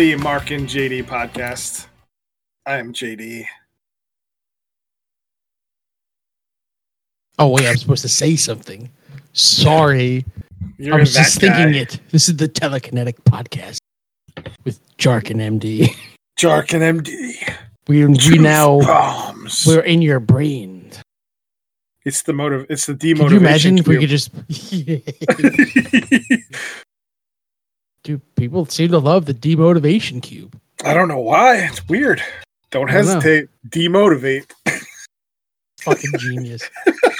The Marc and JD podcast. I am JD. Oh wait, I'm supposed to say something. Sorry, You're I was just thinking guy. it. This is the Telekinetic podcast with Jark and MD. Jark and MD. We, we now bombs. we're in your brain. It's the motive. It's the demotivation. Could you imagine if we could just? Dude, people seem to love the demotivation cube. I don't know why. It's weird. Don't I don't hesitate. Demotivate. Fucking genius.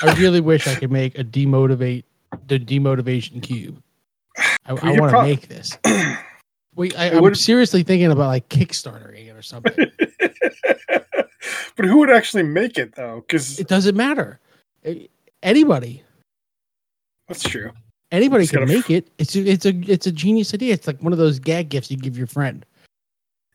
I really wish I could make a demotivate the demotivation cube. I, I want to prob- make this. Wait, I, I'm would- seriously thinking about like Kickstartering it or something. but who would actually make it though? Because it doesn't matter. Anybody, that's true. Anybody can make it. It's a, it's a it's a genius idea. It's like one of those gag gifts you give your friend.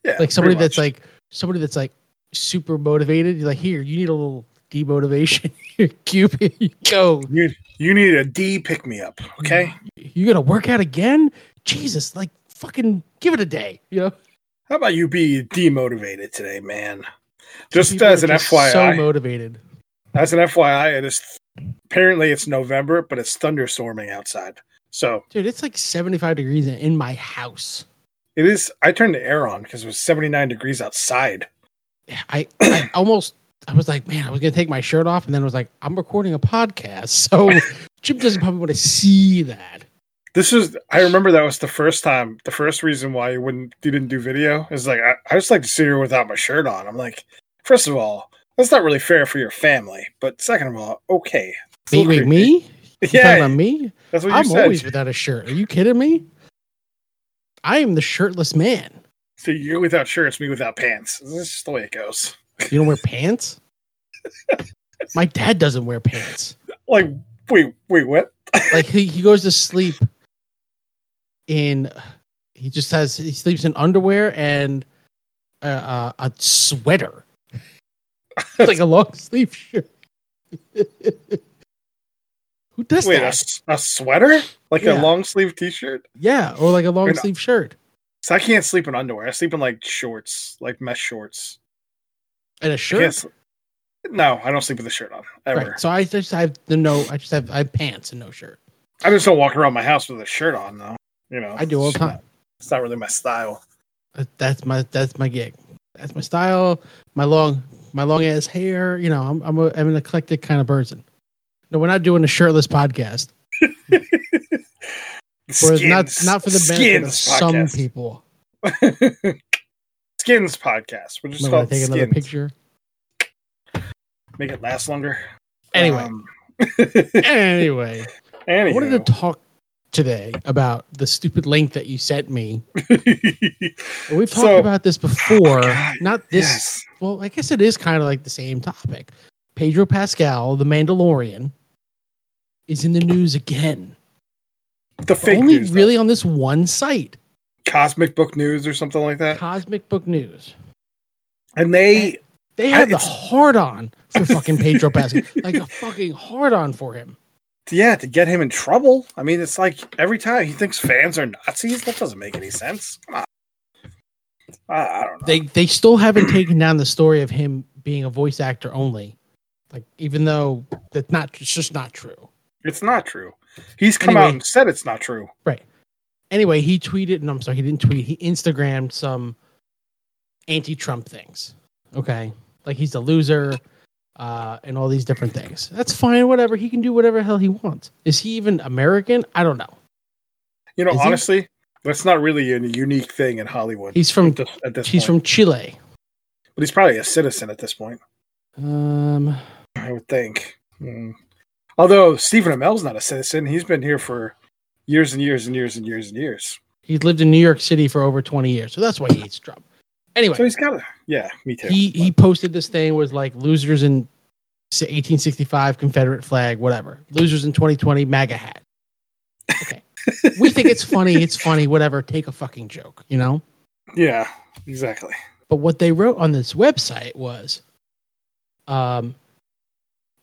Yeah, Like somebody that's like somebody that's like super motivated. You're like, here, you need a little demotivation. Here, Cube, here you go. you. You need a D pick me up. Okay. You gonna work out again? Jesus, like fucking give it a day. You know, How about you be demotivated today, man? Just People as an just so motivated. As an FYI, it is apparently it's November, but it's thunderstorming outside. So Dude, it's like 75 degrees in- my house. it is. I turned the air on because it was 79 degrees outside. I, I almost I was like, man, I was gonna take my shirt off, and then I was like, I'm recording a podcast, so Jim doesn't probably want to see that. This is. I remember that was the first time. The first reason why you wouldn't you didn't do video is like I, I just like to see her without my shirt on. I'm like, first of all, that's not really fair for your family. But second of all, okay. It's a Wait, wait, me? You Yeah, me? that's what you I'm said. always without a shirt. Are you kidding me? I am the shirtless man. So you're without shirts, me without pants. This is just the way it goes. You don't wear pants? My dad doesn't wear pants. Like, wait, wait, what? Like he, he goes to sleep in he just has he sleeps in underwear and uh, uh, a sweater. It's like a long sleeve shirt. Who does Wait, a, that? s- a sweater? Like Yeah. a long sleeve t shirt? Yeah, or like a long no- sleeve shirt So I can't sleep in underwear. I sleep in like shorts, like mesh shorts. and a I shirt. sl- no, I don't sleep with a shirt on ever. Right. So I just have the no. I just have I have pants and no shirt. I just don't walk around my house with a shirt on though. You know, I do all the it's time. not- It's not really my style. That- That's my that's my gig. That's my style. My long my long ass hair. You know, I'm I'm, a, I'm an eclectic kind of person. No, we're not doing a shirtless podcast. For not not for the benefit of Skins some people. Skins podcast. We're just gonna called take another picture. Make it last longer. Anyway, Um, anyway, I anywho. wanted to talk today about the stupid link that you sent me. We've talked So- about this before. Oh God, not this. yes. Well, I guess it is kind of like the same topic. Pedro Pascal, the Mandalorian, is in the news again. The fake Only news, though. really on this one site, cosmic book news or something like that. Cosmic Book News. And they They I- have the hard on for fucking Pedro Pascal, like a fucking hard on for him. Yeah, to get him in trouble. I mean, it's like every time he thinks fans are Nazis. That doesn't make any sense. Come on. I, I don't know. They they still haven't taken down the story of him being a voice actor only, like even though that's not it's just not true. it's not true. He's come out and said it's not true. Right. Anyway, he tweeted, and I'm sorry, he didn't tweet. He Instagrammed some anti-Trump things. Okay, like he's a loser, uh, and all these different things. That's fine. Whatever. He can do whatever the hell he wants. Is he even American? I don't know. You know, Is he? honestly, that's not really a unique thing in Hollywood. He's from at this, he's point. from Chile. but he's probably a citizen at this point. Um, I would think. Hmm. Although Stephen Amell's not a citizen, he's been here for years and years and years and years and years. he's lived in New York City for over 20 years, so that's why he hates Trump. Anyway, So he's got a yeah, me too. he he posted this thing was like losers in 1865 Confederate flag, whatever. Losers in 2020 MAGA hat. Okay, we think it's funny. It's funny. Whatever. Take a fucking joke, you know. yeah, exactly. But what they wrote on this website was, um,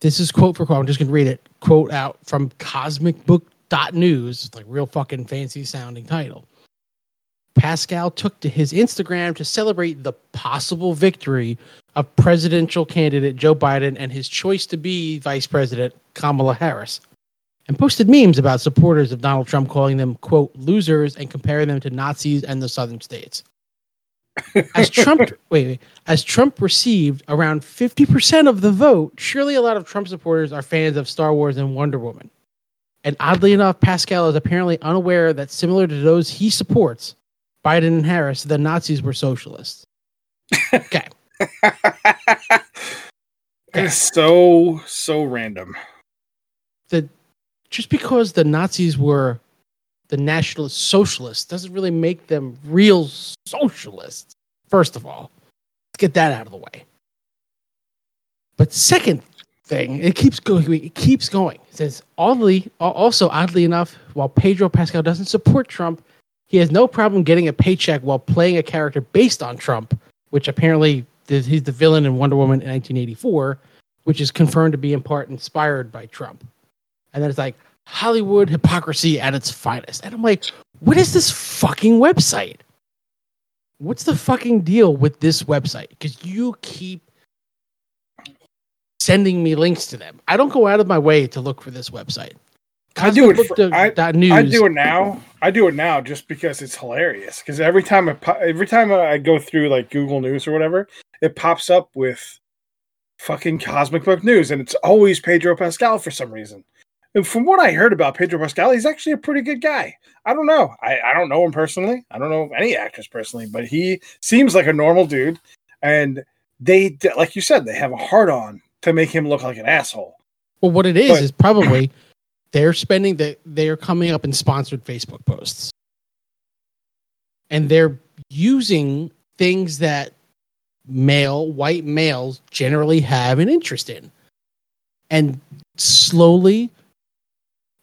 this is quote for quote. I'm just gonna read it. Quote out from cosmicbook.news. It's like real fucking fancy sounding title. Pascal took to his Instagram to celebrate the possible victory of presidential candidate Joe Biden and his choice to be vice president Kamala Harris, and posted memes about supporters of Donald Trump, calling them, quote, losers and comparing them to Nazis and the southern states. As Trump wait, wait, as Trump received around 50% of the vote, surely a lot of Trump supporters are fans of Star Wars and Wonder Woman. And oddly enough, Pascal is apparently unaware that similar to those he supports, Biden and Harris, the Nazis were socialists. Okay. It's so so random. the just because the Nazis were the nationalist socialists doesn't really make them real socialists. First of all, let's get that out of the way. But second thing, it keeps going. It keeps going. It says oddly, also oddly enough, while Pedro Pascal doesn't support Trump, he has no problem getting a paycheck while playing a character based on Trump, which apparently he's the villain in Wonder Woman in 1984, which is confirmed to be in part inspired by Trump. And then it's like Hollywood hypocrisy at its finest. And I'm like, what is this fucking website? What's the fucking deal with this website? Because you keep sending me links to them. I don't go out of my way to look for this website. I do it for- I-. I do it now. I do it now just because it's hilarious. Because every time I po- every time I go through like Google News or whatever, it pops up with fucking Cosmic Book News, and it's always Pedro Pascal for some reason. And from what I heard about Pedro Pascal, he's actually a pretty good guy. I don't know. I, I don't know him personally. I don't know any actors personally, but he seems like a normal dude. And they, like you said, they have a hard on to make him look like an asshole. Well, what it is But- is probably they're spending the they're coming up in sponsored Facebook posts, and they're using things that male white males generally have an interest in, and slowly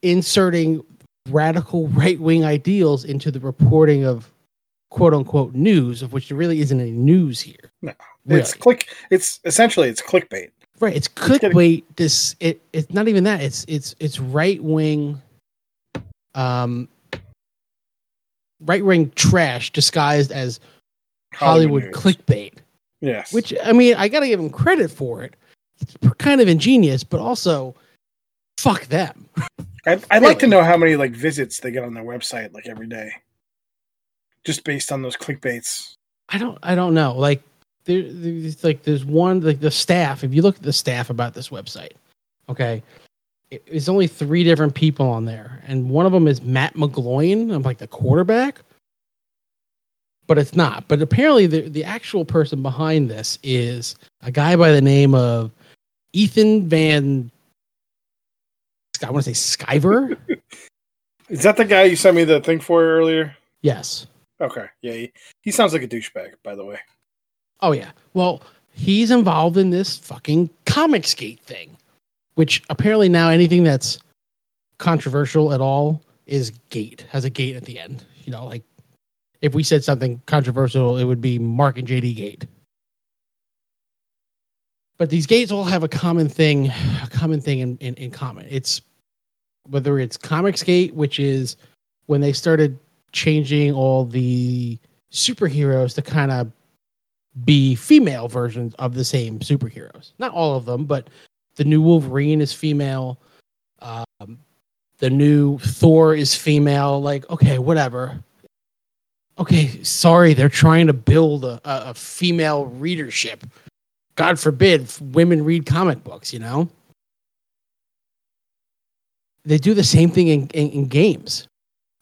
inserting radical right wing ideals into the reporting of quote unquote news, of which there really isn't any news here. No, Really. It's click. It's essentially it's clickbait. Right. It's clickbait. This it it's not even that. It's it's it's right wing um right wing trash disguised as Hollywood, news. clickbait. Yes. Which I mean, I gotta give them credit for it. It's kind of ingenious, but also fuck them. I'd, I'd like to know how many like visits they get on their website like every day, just based on those clickbaits. I don't I don't know. Like there, there's like there's one like the staff. If you look at the staff about this website, okay, it, it's only three different people on there, and one of them is Matt McGloin. I'm like the quarterback, but it's not. But apparently, the the actual person behind this is a guy by the name of Ethan Van. I want to say Sciver. Is that the guy you sent me the thing for earlier? yes. Okay, yeah, he, he sounds like a douchebag. By the way, Oh yeah. Well, he's involved in this fucking Comicsgate thing, which apparently now anything that's controversial at all is gate has a gate at the end. You know, like if we said something controversial, it would be Marc and JD Gate. But these gates all have a common thing, a common thing in, in, in common. It's whether it's Comicsgate, which is when they started changing all the superheroes to kind of be female versions of the same superheroes. Not all of them, but the new Wolverine is female. Um, the new Thor is female. Like, okay, whatever. Okay, sorry, they're trying to build a, a, female readership. God forbid women read comic books, you know? They do the same thing in, in, in games.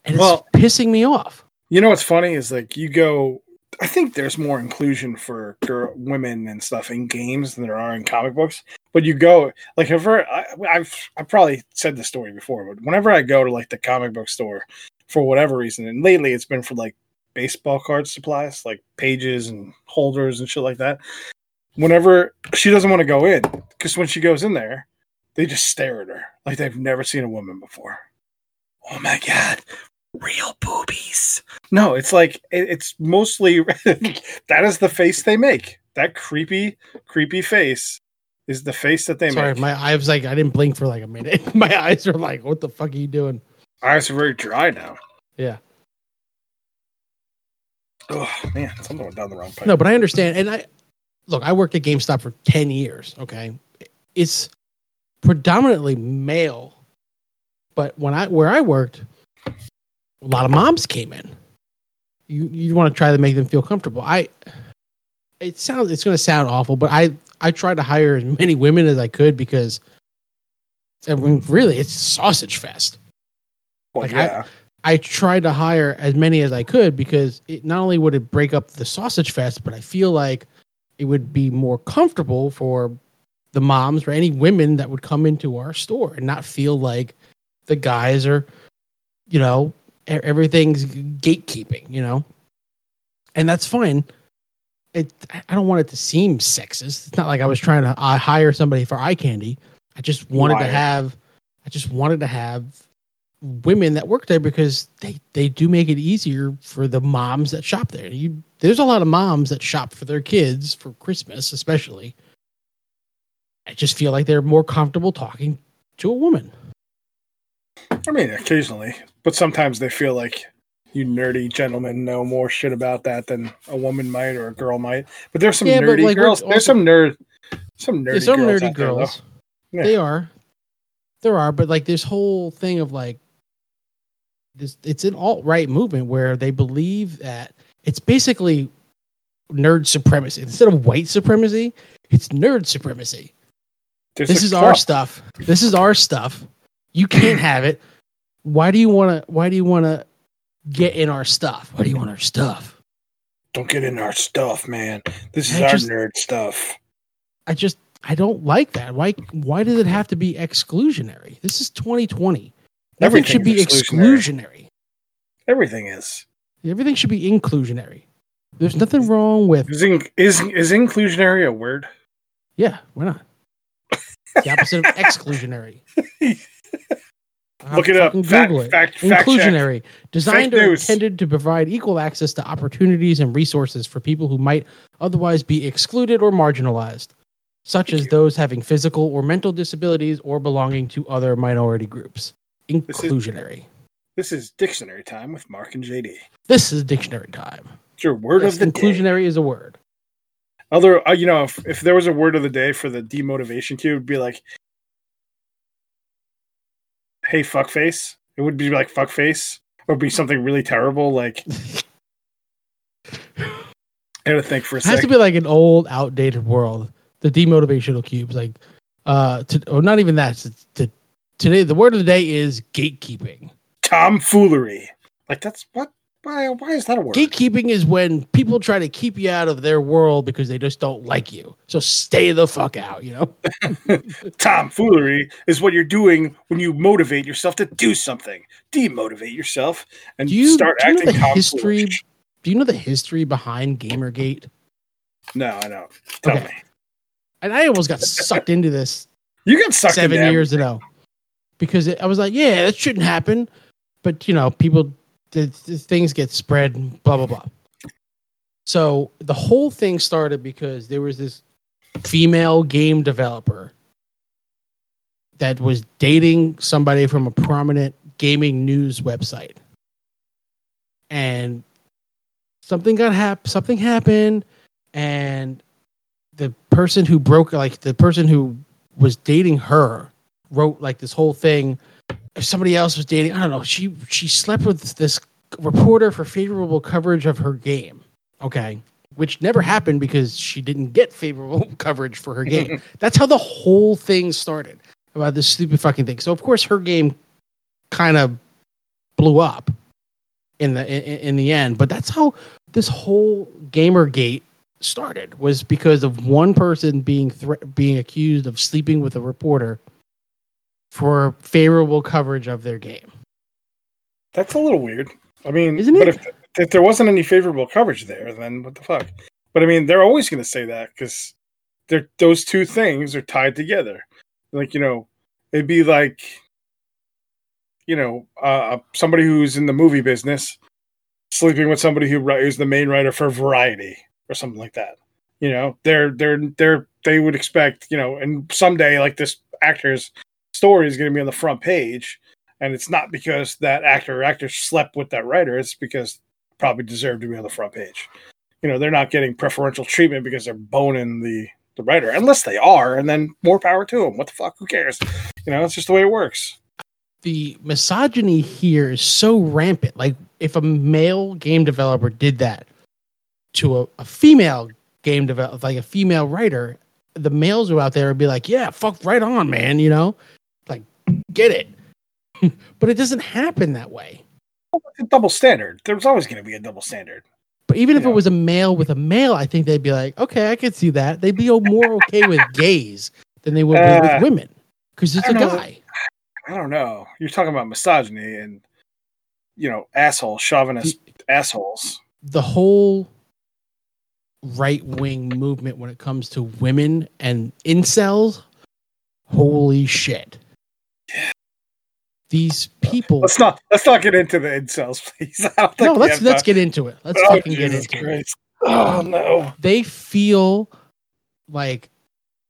And it's Well- pissing me off. you know what's funny is like you go. I think there's more inclusion for girl, women and stuff in games than there are in comic books. But you go like if I, I've I've probably said this story before, but whenever I go to like the comic book store for whatever reason, and lately it's been for like baseball card supplies, like pages and holders and shit like that. Whenever she doesn't want to go in, because when she goes in there, they just stare at her like they've never seen a woman before. Oh my god, real boobies. No, it's like it- it's mostly that is the face they make. That creepy, creepy face is the face that they Sorry, make. my eyes was like I didn't blink for like a minute. my eyes are like, what the fuck are you doing? eyes are very dry now. Yeah. Oh man, something went down the wrong pipe. No, but I understand. And I look, I worked at GameStop for 10 years. Okay. It's predominantly male. But when I where I worked, a lot of moms came in. You you want to try to make them feel comfortable. I it sounds it's gonna sound awful, but I I tried to hire as many women as I could because I mean, really it's sausage fest. Well, like, I- yeah, I tried to hire as many as I could because it not only would it break up the sausage fest, but I feel like it would be more comfortable for the moms or any women that would come into our store and not feel like the guys are, you know, everything's gatekeeping, you know, and that's fine. It, I don't want it to seem sexist. It's not like I was trying to uh, hire somebody for eye candy. I just wanted to have, I just wanted to have women that work there because they they do make it easier for the moms that shop there. You there's a lot of moms that shop for their kids for Christmas, especially. I just feel like they're more comfortable talking to a woman. I mean occasionally, but sometimes they feel like you nerdy gentlemen know more shit about that than a woman might or a girl might. But there's some Yeah, nerdy like, girls. also- There's some nerd, some nerdy some girls nerdy out there, Yeah. They are. There are, but like this whole thing of like this it's an alt right movement where they believe that it's basically nerd supremacy. Instead of white supremacy, it's nerd supremacy. There's this is our stuff. This is our stuff. You can't have it. Why do you want to? Why do you want to get in our stuff? Why do you want our stuff? Don't get in our stuff, man. This is I our just- nerd stuff. I just I don't like that. Why? Why does it have to be exclusionary? This is 2020. Everything Everything should be is exclusionary. Everything is. Everything should be inclusionary. There's nothing wrong with Is in, is is inclusionary a word? yeah. Why not? The opposite of exclusionary. Look it up. Fucking Fact, Google it. fact, inclusionary designed or intended to provide equal access to opportunities and resources for people who might otherwise be excluded or marginalized such Thank as you. those having physical or mental disabilities or belonging to other minority groups inclusionary This is dictionary time with Marc and JD. this is dictionary time It's your word Yes, of the day. inclusionary is a word Other, uh, you know, if, if there was a word of the day for the demotivation cue, it'd be like, "Hey, fuckface." It would be like fuckface, or be something really terrible. Like, I to think for a it has to be like an old outdated world the demotivational cubes like uh to, or not even that it's to, today the word of the day is gatekeeping Tomfoolery. Like that's what? Why? Why is that a word? Gatekeeping is when people try to keep you out of their world because they just don't like you. So stay the fuck out, you know? Tomfoolery is what you're doing when you motivate yourself to do something. Demotivate yourself and Do you, start do you know acting the history? Do you know the history behind Gamergate? No, I don't. Tell Okay. me. And I almost got sucked into this You got sucked seven into years ago because it, I was like, yeah, that shouldn't happen. But, you know, people, the, the things get spread, blah, blah, blah. So the whole thing started because there was this female game developer that was dating somebody from a prominent gaming news website. And something got hap- something happened and the person who broke like the person who was dating her wrote like this whole thing if somebody else was dating i don't know she she slept with this reporter for favorable coverage of her game. Okay. Which never happened because she didn't get favorable coverage for her game. That's how the whole thing started about this stupid fucking thing. So of course her game kind of blew up in the in, in the end. But that's how this whole gamergate started was because of one person being thre- being accused of sleeping with a reporter for favorable coverage of their game. That's a little weird. I mean, Isn't but it? if if there wasn't any favorable coverage there, then what the fuck? But I mean, they're always going to say that because they're those two things are tied together. Like you know, it'd be like you know uh, somebody who's in the movie business sleeping with somebody who who's the main writer for Variety or something like that. You know, they're they're they're they would expect you know, and someday like this actor's story is going to be on the front page and it's not because that actor or actress slept with that writer it's because probably deserved to be on the front page. You know, they're not getting preferential treatment because they're boning the the writer, unless they are, and then more power to them. What the fuck? Who cares? You know, it's just the way it works. The misogyny here is so rampant. Like, if a male game developer did that to a, a female game developer, like a female writer, the males who out there would be like, "Yeah, fuck, right on, man," you know, get it. but it doesn't happen that way. It's a double standard. There's always going to be a double standard. But even if Yeah. it was a male with a male, I think they'd be like, "Okay, I could see that." They'd be more okay with gays than they would be Uh, with women because it's a know. guy. I don't know. You're talking about misogyny and you know, asshole, chauvinist assholes. the whole right wing movement when it comes to women and incels, holy shit. These people. Let's not let's not get into the incels, please. I don't think No, let's let's time. get into it. Let's Oh, fucking get Jesus into it. Oh no. They feel like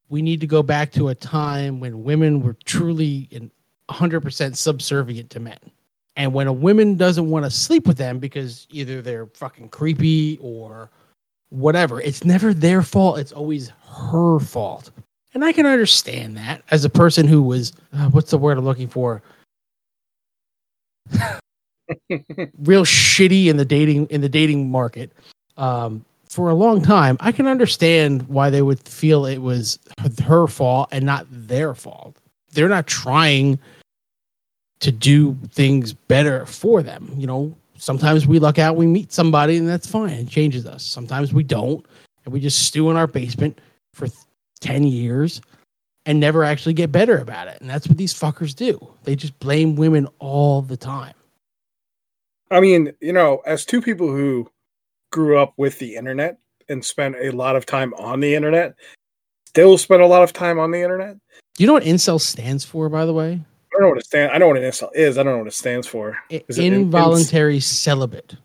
we need to go back to a time when women were truly and 100% subservient to men. And when a woman doesn't want to sleep with them because either they're fucking creepy or whatever, it's never their fault. It's always her fault. And I can understand that as a person who was, uh, what's the word I'm looking for? real shitty in the dating in the dating market um, for a long time. I can understand why they would feel it was her fault and not their fault. They're not trying to do things better for them. You know, sometimes we luck out, we meet somebody, and that's fine. It changes us. Sometimes we don't, and we just stew in our basement for th- 10 years and never actually get better about it. And that's what these fuckers do. They just blame women all the time. I mean, you know, as two people who grew up with the internet and spent a lot of time on the internet, still spend a lot of time on the internet. Do you know what incel stands for, by the way? I don't know what it stands. I know what an incel is. I don't know what it stands for. Is it in- involuntary celibate.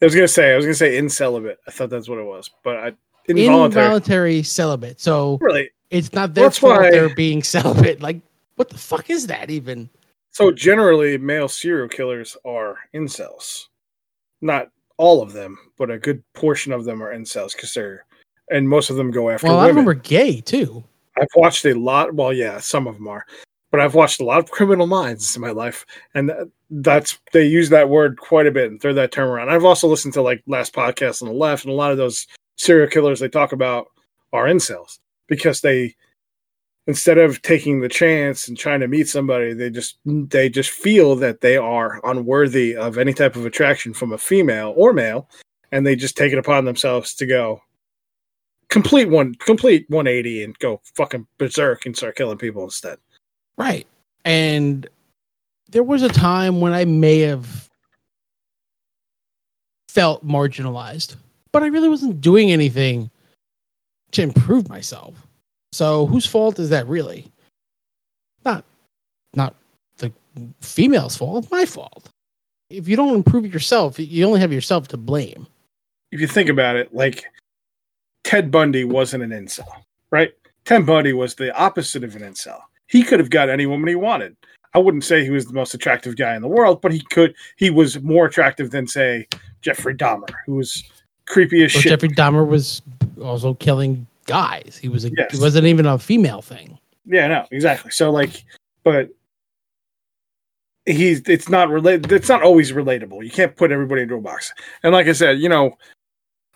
I was gonna say. I was gonna say incelibate. I thought that's what it was, but I involuntary. Involuntary celibate. So really. It's not their That's fault why- they're being celibate. Like, what the fuck is that even? So generally, male serial killers are incels. Not all of them, but a good portion of them are incels because they're, and most of them go after Well, a lot of women. them are gay too. I've watched a lot. Well, yeah, some of them are, but I've watched a lot of Criminal Minds in my life, and that's they use that word quite a bit and throw that term around. I've also listened to like last podcast on the left, and a lot of those serial killers they talk about are incels because they instead of taking the chance and trying to meet somebody, they just they just feel that they are unworthy of any type of attraction from a female or male, and they just take it upon themselves to go complete one complete 180 and go fucking berserk and start killing people instead. Right. And there was a time when I may have felt marginalized, but I really wasn't doing anything to improve myself. So whose fault is that really? Not not the female's fault, my fault. If you don't improve yourself, you only have yourself to blame. If you think about it, like Ted Bundy wasn't an incel, right? Ted Bundy was the opposite of an incel. He could have got any woman he wanted. I wouldn't say he was the most attractive guy in the world, but he could. He was more attractive than say Jeffrey Dahmer, who was creepy as shit. Jeffrey Dahmer was also killing guys. He was a, Yes. it wasn't even a female thing. Yeah, no, exactly. So like, but he's it's not related. It's not always relatable. You can't put everybody into a box. And like I said, you know,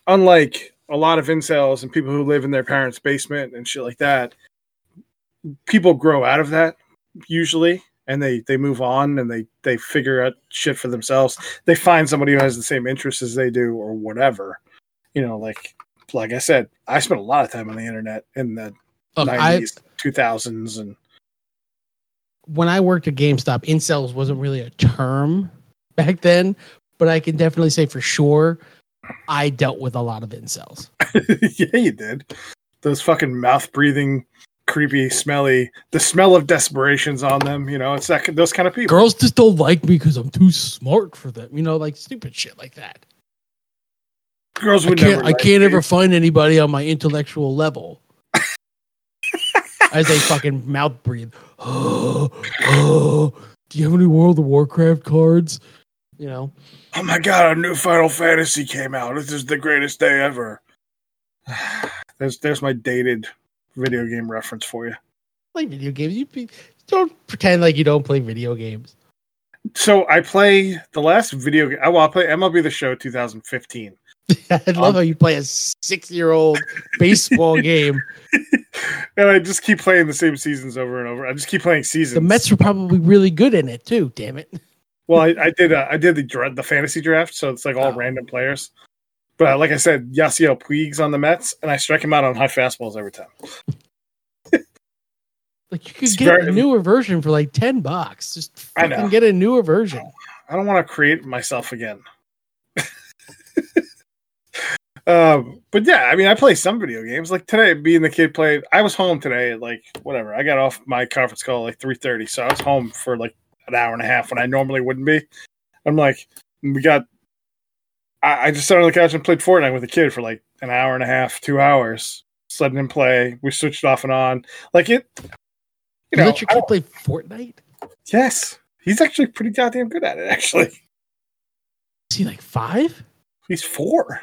unlike a lot of incels and people who live in their parents' basement and shit like that, people grow out of that usually, and they they move on and they they figure out shit for themselves. They find somebody who has the same interests as they do or whatever. You know, like like I said, I spent a lot of time on the internet in the nineties, two thousands, and when I worked at GameStop, incels wasn't really a term back then, but I can definitely say for sure I dealt with a lot of incels. yeah, you did. Those fucking mouth breathing, creepy, smelly. The smell of desperation's on them. You know, it's that those kind of people. Girls just don't like me because I'm too smart for them. You know, like stupid shit like that. Girls I would can't never. I like can't you. ever find anybody on my intellectual level. As they fucking mouth breathe. Oh, oh, do you have any World of Warcraft cards? You know, Oh my god, a new Final Fantasy came out. This is the greatest day ever. There's there's my dated video game reference for you. play video games. You be, don't pretend like you don't play video games. So I play the last video game. Well, I play MLB The Show 2015, I love Um, how you play a six-year-old baseball game. and I just keep playing the same seasons over and over. I just keep playing seasons. The Mets were probably really good in it too. Damn it! Well, I, I did. Uh, I did the the fantasy draft, so it's like all Oh. random players. But uh, like I said, Yasiel Puig's on the Mets, and I strike him out on high fastballs every time. Like you could It's get very- a newer version for like ten bucks. Just I fucking get a newer version. I don't want to create myself again. um, but yeah, I mean, I play some video games. Like today, being the kid played. I was home today like whatever. I got off my conference call at like three thirty, so I was home for like an hour and a half when I normally wouldn't be. I'm like, we got. I, I just sat on the couch and played Fortnite with a kid for like an hour and a half, two hours. Just letting him play. We switched off and on. Like it. You You know, let your kid play Fortnite? yes, he's actually pretty goddamn good at it. Actually, Is he like five? he's four.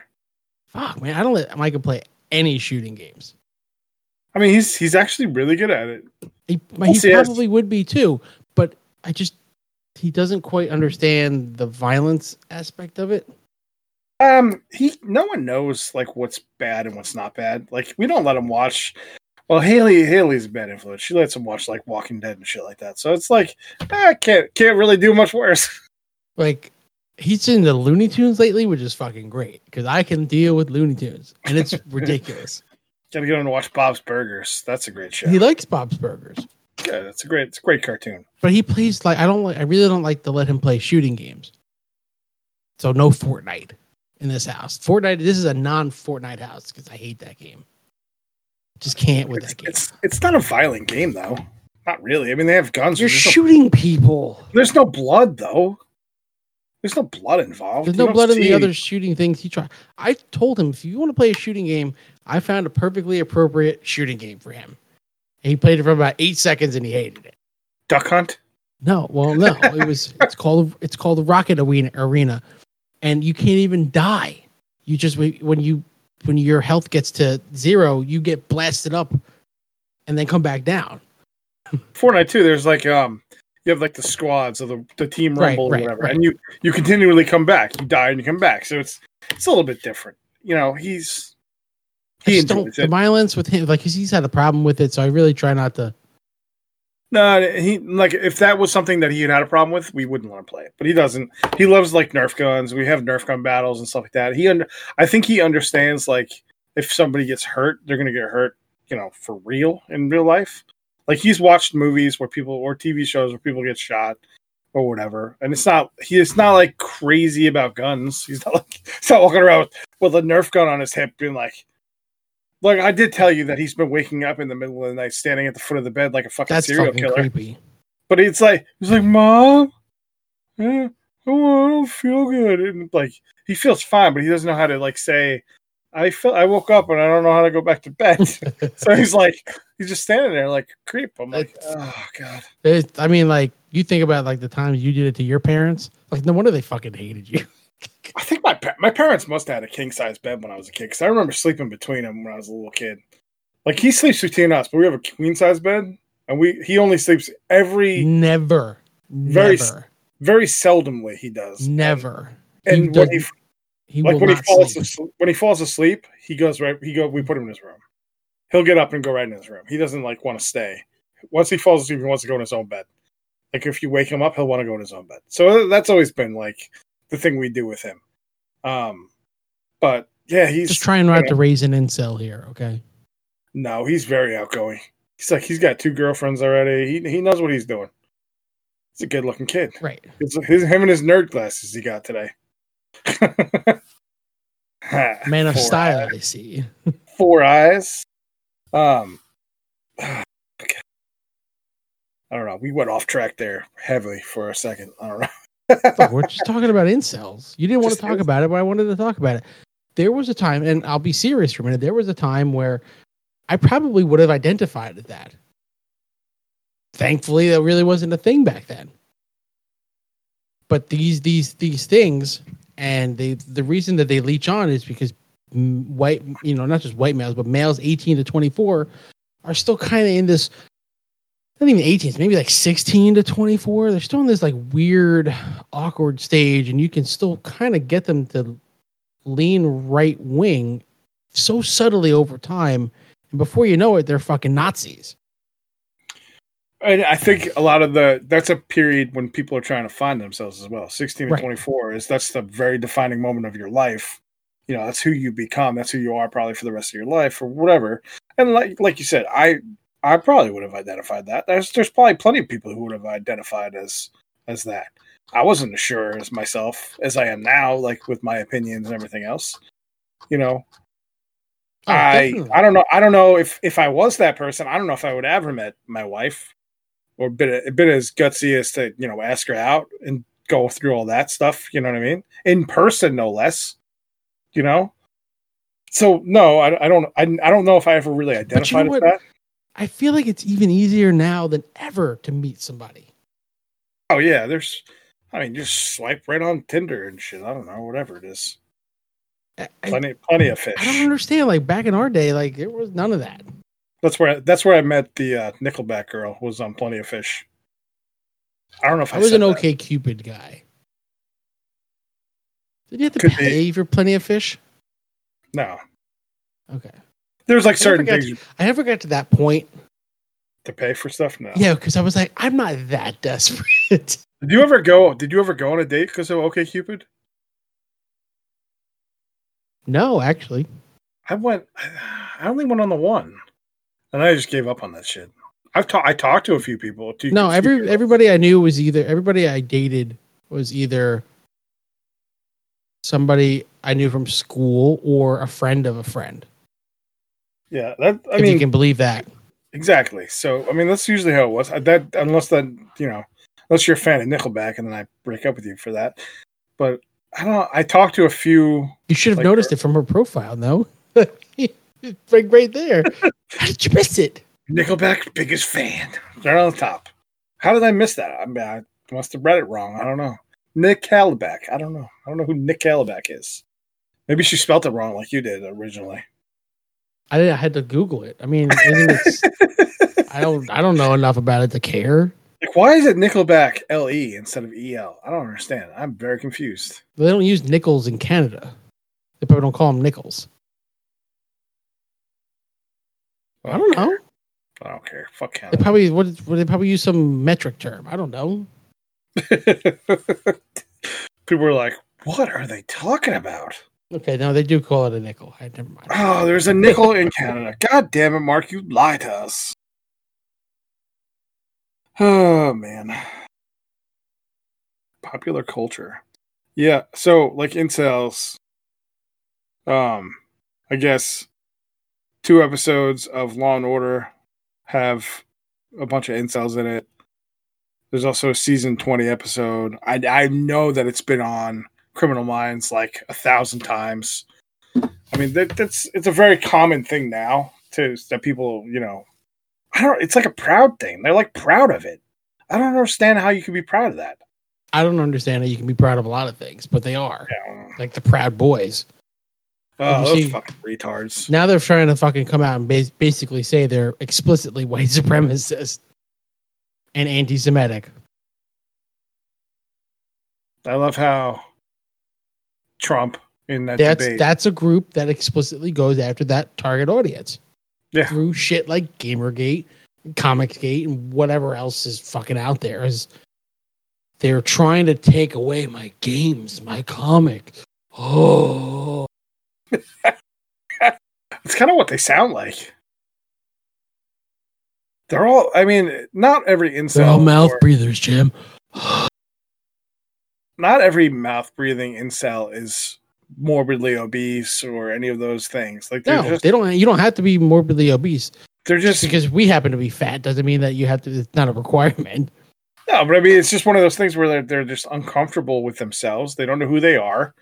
Fuck, man! I don't let Michael play any shooting games. I mean, he's he's actually really good at it. He, he probably would be too, but I just he doesn't quite understand the violence aspect of it. Um, he no one knows like what's bad and what's not bad. Like we don't let him watch. Well, Haley Haley's a bad influence. She lets him watch like Walking Dead and shit like that. So it's like I can't can't really do much worse. Like he's in the Looney Tunes lately, which is fucking great because I can deal with Looney Tunes, and it's ridiculous. Gotta get him to watch Bob's Burgers. That's a great show. He likes Bob's Burgers, yeah, that's a great it's a great cartoon. but he plays like I don't like. I really don't like to let him play shooting games. So no Fortnite in this house. Fortnite. This is a non-Fortnite house because I hate that game. Just can't with It's, that game. it's it's not a violent game though. Not really. I mean, they have guns. You're There's no- shooting people. there's no blood though. There's no blood involved. There's no blood in the other shooting things he tried. I told him if you want to play a shooting game, I found a perfectly appropriate shooting game for him. And he played it for about eight seconds and he hated it. duck hunt. No, well, no, it was. It's called. It's called the Rocket Arena. Arena, and you can't even die. You just when you when your health gets to zero, you get blasted up, and then come back down. Fortnite too. There's like um, you have like the squads of the, the team rumble right, or whatever, right. and you you continually come back. You die and you come back. So it's it's a little bit different. You know, he's he don't, the violence with him, like 'cause he's had a problem with it, so I really try not to. No, he like if that was something that he had had a problem with, we wouldn't want to play it. But he doesn't. He loves like Nerf guns. We have Nerf gun battles and stuff like that. He under, I think he understands like if somebody gets hurt, they're gonna get hurt. You know, for real in real life. Like he's watched movies where people or TV shows where people get shot or whatever, and it's not he is not like crazy about guns. He's not like he's not walking around with, with a Nerf gun on his hip, being like. Like I did tell you that he's been waking up in the middle of the night, standing at the foot of the bed like a fucking That's serial fucking killer. creepy. But it's like he's like, Mom, eh, oh, I don't feel good, and like he feels fine, but he doesn't know how to like say, I feel I woke up and I don't know how to go back to bed. so he's like, he's just standing there like creep. I'm like, It's- oh god, I mean, like you think about like the times you did it to your parents. Like no wonder they fucking hated you. I think my my parents must have had a king size bed when I was a kid because I remember sleeping between them when I was a little kid. Like he sleeps between us, but we have a queen size bed, and we he only sleeps every Never, Very never, very seldomly. He does never. And He when does- he He like when he falls sleep. asleep, when he falls asleep, he goes right. He go. We put him in his room. He'll get up and go right in his room. He doesn't like want to stay. Once he falls asleep, he wants to go in his own bed. Like if you wake him up, he'll want to go in his own bed. So uh, that's always been like the thing we do with him. Um, but yeah, he's Just trying not to raise an incel here, okay? no, he's very outgoing. He's like he's got two girlfriends already. He he knows what he's doing. He's a good looking kid. Right. It's his, him and his nerd glasses he got today. Man of Four style, eyes. I see. Four eyes. Um, I don't know. We went off track there heavily for a second. I don't know. We're just talking about incels. You didn't want to talk about it, but I wanted to talk about it. There was a time, and I'll be serious for a minute. There was a time where I probably would have identified as that. Thankfully, that really wasn't a thing back then. but these these these things, and they the reason that they leech on is because white, you know, not just white males, but males 18 to 24 are still kind of in this. Not even 18, it's maybe like 16 to 24. They're still in this like weird, awkward stage, and you can still kind of get them to lean right wing so subtly over time. And before you know it, they're fucking Nazis. And I think a lot of the that's a period when people are trying to find themselves as well. 16 to Right. 24 is that's the very defining moment of your life. You know, that's who you become. That's who you are probably for the rest of your life or whatever. And like like you said, I I probably would have identified that. There's there's probably plenty of people who would have identified as as that. I wasn't as sure as myself as I am now, like with my opinions and everything else. You know, Oh, I definitely. I don't know. I don't know if if I was that person. I don't know if I would have ever met my wife, or been been as gutsy as to you know ask her out and go through all that stuff. You know what I mean? In person, no less. You know. So no, I, I don't. I, I don't know if I ever really identified with that. I feel like it's even easier now than ever to meet somebody. Oh yeah, there's. I mean, just swipe right on Tinder and shit. I don't know, whatever it is. I, I- Plenty, plenty of fish. I don't understand. Like back in our day, like there was none of that. That's where that's where I met the uh, Nickelback girl. Was on Plenty of Fish. I don't know if I, I was an that. okay Cupid guy. Did you have to Could be. pay for plenty of fish? No, Okay. There's like I certain things I never got to that point. to pay for stuff. now. Yeah, because I was like, I'm not that desperate. Did you ever go? Did you ever go on a date because of OK Cupid? no, actually. I went. I only went on the one, and I just gave up on that shit. I've talked. I talked to a few people. to- No, every girls. everybody I knew was either everybody I dated was either somebody I knew from school or a friend of a friend. Yeah, that. I if you can believe that. exactly. So, I mean, that's usually how it was. That unless that you know, unless you're a fan of Nickelback, and then I break up with you for that. But I don't. know. I talked to a few. You should have Like noticed it from her profile, no? like right there. How did you miss it? Nickelback biggest fan. They're on the top. How did I miss that? I mean, I must have read it wrong. I don't know. Nick Calabac. I don't know. I don't know who Nick Calabac is. Maybe she spelt it wrong like you did originally. I, didn't, I had to Google it. I mean, I don't I don't know enough about it to care. like, why is it Nickelback L E instead of E L? I don't understand. I'm very confused. They don't use nickels in Canada. They probably don't call them nickels. I don't know. I don't care. Fuck Canada. They probably what, what they probably use some metric term. I don't know. People were like, "What are they talking about?" Okay, no, they do call it a nickel. I never mind. Oh, there's a nickel in Canada. God damn it, Marc, you lied to us. Oh man. Popular culture. Yeah, so like incels, um, I guess two episodes of Law and Order have a bunch of incels in it. There's also a season 20 episode. I, I know that it's been on Criminal Minds like a thousand times. I mean, that, that's it's a very common thing now to that people, you know, I don't. It's like a proud thing. They're like proud of it. I don't understand how you can be proud of that. I don't understand how you can be proud of a lot of things, but they are I like the Proud Boys. Oh, those see- fucking retards. Now they're trying to fucking come out and bas- basically say they're explicitly white supremacist and anti-Semitic. I love how Trump in that That's debate. that's a group that explicitly goes after that target audience Yeah. through shit like GamerGate, Comicsgate, and whatever else is fucking out there. Is they're trying to take away my games, my comic. Oh, It's kind of what they sound like. They're all. I mean, not every incel. they're all mouth or- breathers, Jim. Not every mouth breathing incel is morbidly obese or any of those things. Like No, just they don't. You don't have to be morbidly obese. they're Just just because we happen to be fat doesn't mean that you have to. It's not a requirement. no, but I mean it's just one of those things where they're they're just uncomfortable with themselves. They don't know who they are.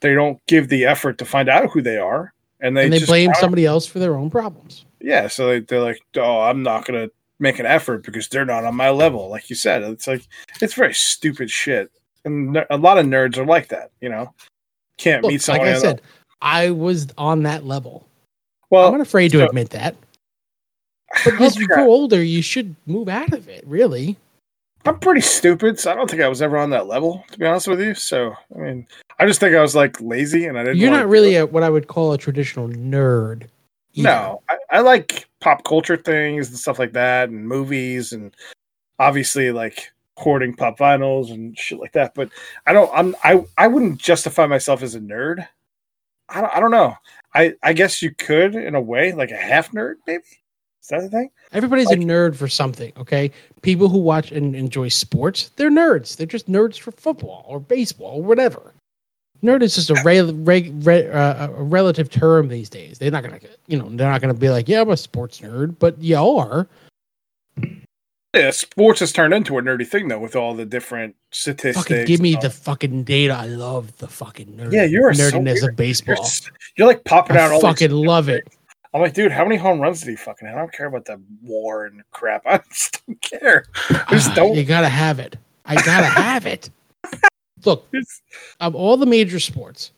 They don't give the effort to find out who they are, and they and they blame somebody else for their own problems. Yeah, so they, they're like, oh, I'm not gonna make an effort because they're not on my level. Like you said, it's like it's very stupid shit. And a lot of nerds are like that. You know, can't Look, meet someone. like I said, I was on that level. well, I'm not afraid to so- admit that. But as you grow older, you should move out of it. Really, I'm pretty stupid, so I don't think I was ever on that level, to be honest with you. So, I mean, I just think I was like lazy, and I didn't. you're not really a, what I would call a traditional nerd. either. No, I, I like pop culture things and stuff like that, and movies, and obviously like hoarding pop vinyls and shit like that. But I don't. I'm. I. I wouldn't justify myself as a nerd. I don't. I don't know. I. I guess you could in a way, like a half nerd, maybe. Is that the thing? Everybody's Like- a nerd for something, okay? People who watch and enjoy sports, they're nerds. They're just nerds for football or baseball or whatever. Nerd is just a, rel- reg- re- uh, a relative term these days. They're not gonna, you know, they're not gonna be like, yeah, I'm a sports nerd, but you are. Yeah, sports has turned into a nerdy thing though, with all the different statistics. Fucking give me the fucking data. I love the fucking nerd. Yeah, you're so nerdiness weird. of baseball. You're, you're like popping out I all these fucking love it. I'm like, dude, how many home runs did he fucking have? I don't care about the war and crap. I just don't care. I just Ah, don't. You gotta have it. I gotta have it. Look, of all the major sports,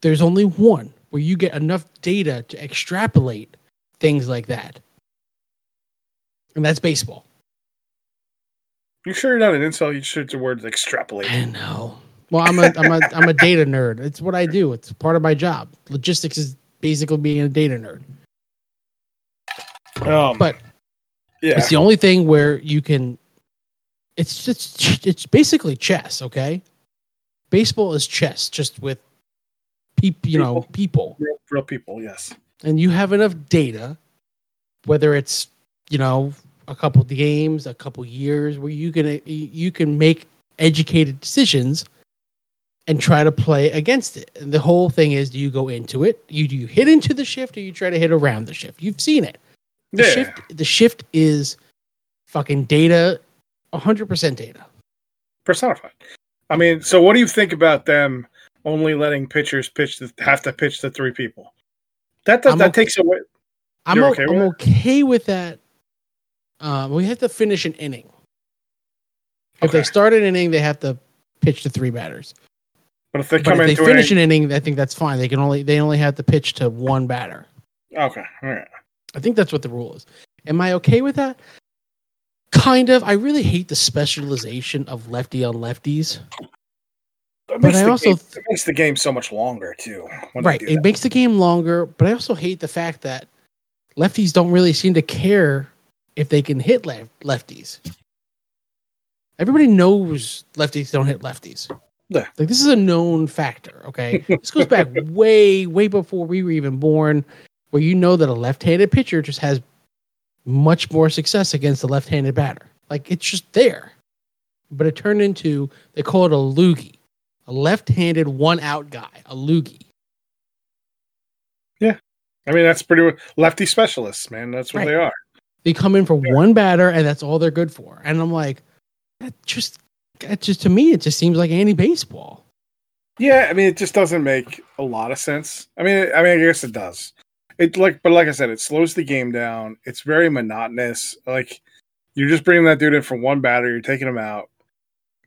there's only one where you get enough data to extrapolate things like that. And that's baseball. You sure you're not an incel? You should the word extrapolate. I know. Well, I'm a I'm a I'm a data nerd. It's what I do. It's part of my job. Logistics is basically being a data nerd. Um, But yeah, It's the only thing where you can. It's just it's basically chess. Okay, baseball is chess, just with people. You know, people, real, real people. Yes. and you have enough data, whether it's you know a couple games, a couple years, where you can you can make educated decisions and try to play against it. And the whole thing is, do you go into it? You do you hit into the shift, or you try to hit around the shift? You've seen it. The Yeah. shift the shift is fucking data 100% data Personified. I mean, so what do you think about them only letting pitchers pitch the, have to pitch to three people? That that, that okay- takes away. i'm, okay I'm with okay with that um, we have to finish an inning. If they Okay. start an inning they have to pitch to three batters. But if they but come if they finish an, an inning i think that's fine. They can only they only have to pitch to one batter. Okay, all right. i think that's what the rule is. Am i okay with that? Kind of. I really hate the specialization of lefty on lefties. It But makes, I the also game, it makes the game so much longer too. right. it makes the game longer but i also hate the fact that lefties don't really seem to care if they can hit lef- lefties everybody knows lefties don't hit lefties Yeah. like this is a known factor okay this goes back way way before we were even born where you know that a left-handed pitcher just has much more success against a left-handed batter like it's just there but it turned into they call it a loogie a left-handed one-out guy a loogie Yeah, I mean, that's pretty lefty specialists, man. That's what Right. they are. They come in for one batter and that's all they're good for. And I'm like, that just, that just to me, it just seems like anti baseball. Yeah, I mean, it just doesn't make a lot of sense. I mean, I mean, I guess it does. It like, but like I said, it slows the game down. It's very monotonous. Like you're just bringing that dude in for one batter. You're taking him out.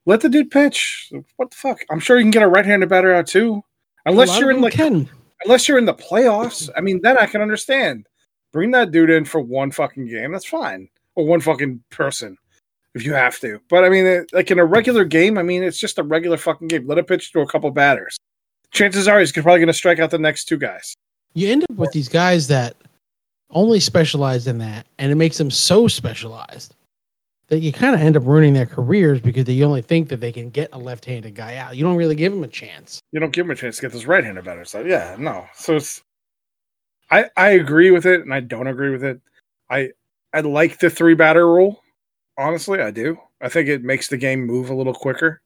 Let the dude pitch. What the fuck? I'm sure you can get a right-handed batter out too, unless you're in like Ken. unless you're in the playoffs. I mean, then I can understand. Bring that dude in for one fucking game. That's fine, or one fucking person if you have to. But I mean, it, like in a regular game, I mean, it's just a regular fucking game. Let it pitch to a couple batters. Chances are he's probably going to strike out the next two guys. You end up with these guys that only specialize in that, and it makes them so specialized that you kind of end up ruining their careers because they only think that they can get a left handed guy out. You don't really give them a chance. You don't give him a chance to get this right-handed batter. So yeah, no. So it's I I agree with it, and I don't agree with it. I I like the three batter rule. Honestly, I do. I think it makes the game move a little quicker.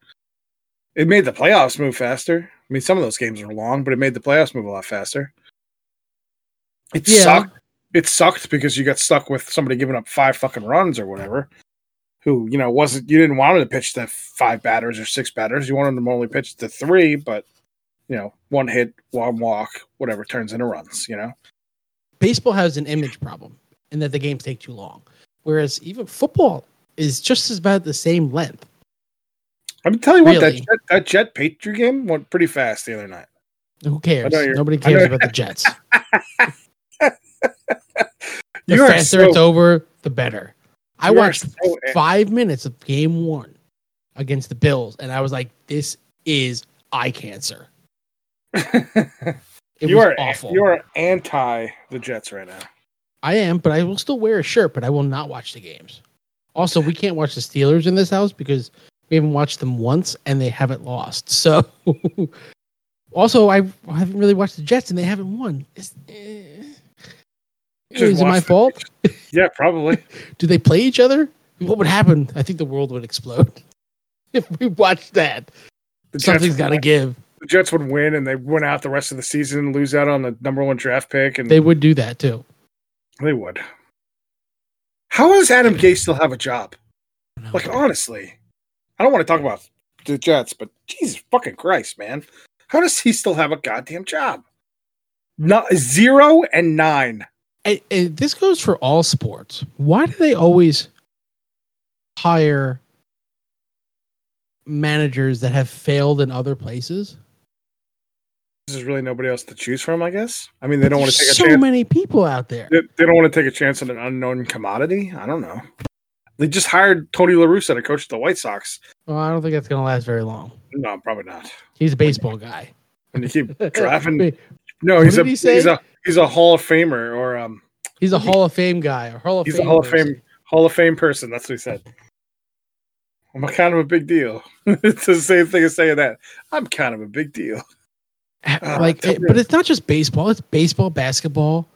It made the playoffs move faster. I mean, some of those games were long, but it made the playoffs move a lot faster. It Yeah. sucked. It sucked because you got stuck with somebody giving up five fucking runs or whatever. Who you know wasn't you didn't want him to pitch to five batters or six batters. You wanted them to only pitch to three, but you know one hit, one walk, whatever turns into runs. You know. Baseball has an image problem in that the games take too long, whereas even football is just as about the same length. I'm telling you what, that jet, that Jet Patriot game went pretty fast the other night. Who cares? Nobody cares about the Jets. The You faster so- it's over, the better. I watched so- five minutes of game one against the Bills, and I was like, "This is eye cancer." It you was are awful. you are anti the Jets right now. I am, but I will still wear a shirt, but I will not watch the games. Also, we can't watch the Steelers in this house because we haven't watched them once and they haven't lost. So, also, I haven't really watched the Jets and they haven't won. Is, eh, is it my fault? Yeah, probably. Do they play each other? What would happen? I think the world would explode if we watched that. The Something's got to give. The Jets would win and they win out the rest of the season and lose out on the number one draft pick, and They would do that too. they would. How does Adam Gase still have a job? Like honestly, I don't want to talk about the Jets, but Jesus fucking Christ, man, how does he still have a goddamn job? Not zero and nine. and, and this goes for all sports. Why do they always hire managers that have failed in other places? There's really nobody else to choose from. I guess. I mean, they don't want to take so chance. many people out there. They, they don't want to take a chance on an unknown commodity. I don't know. They just hired Tony La Russa to coach the White Sox. Well, I don't think that's going to last very long. No, probably not. He's a baseball guy. And you keep drafting. No, he's a he he's a he's a Hall of Famer or um He's a Hall of Fame guy. A Hall of he's Fame a Hall of. Fame Hall of Fame person. That's what he said. I'm a kind of a big deal. it's the same thing as saying that. I'm kind of a big deal. Ah, like, it- but it's not just baseball. It's baseball, basketball,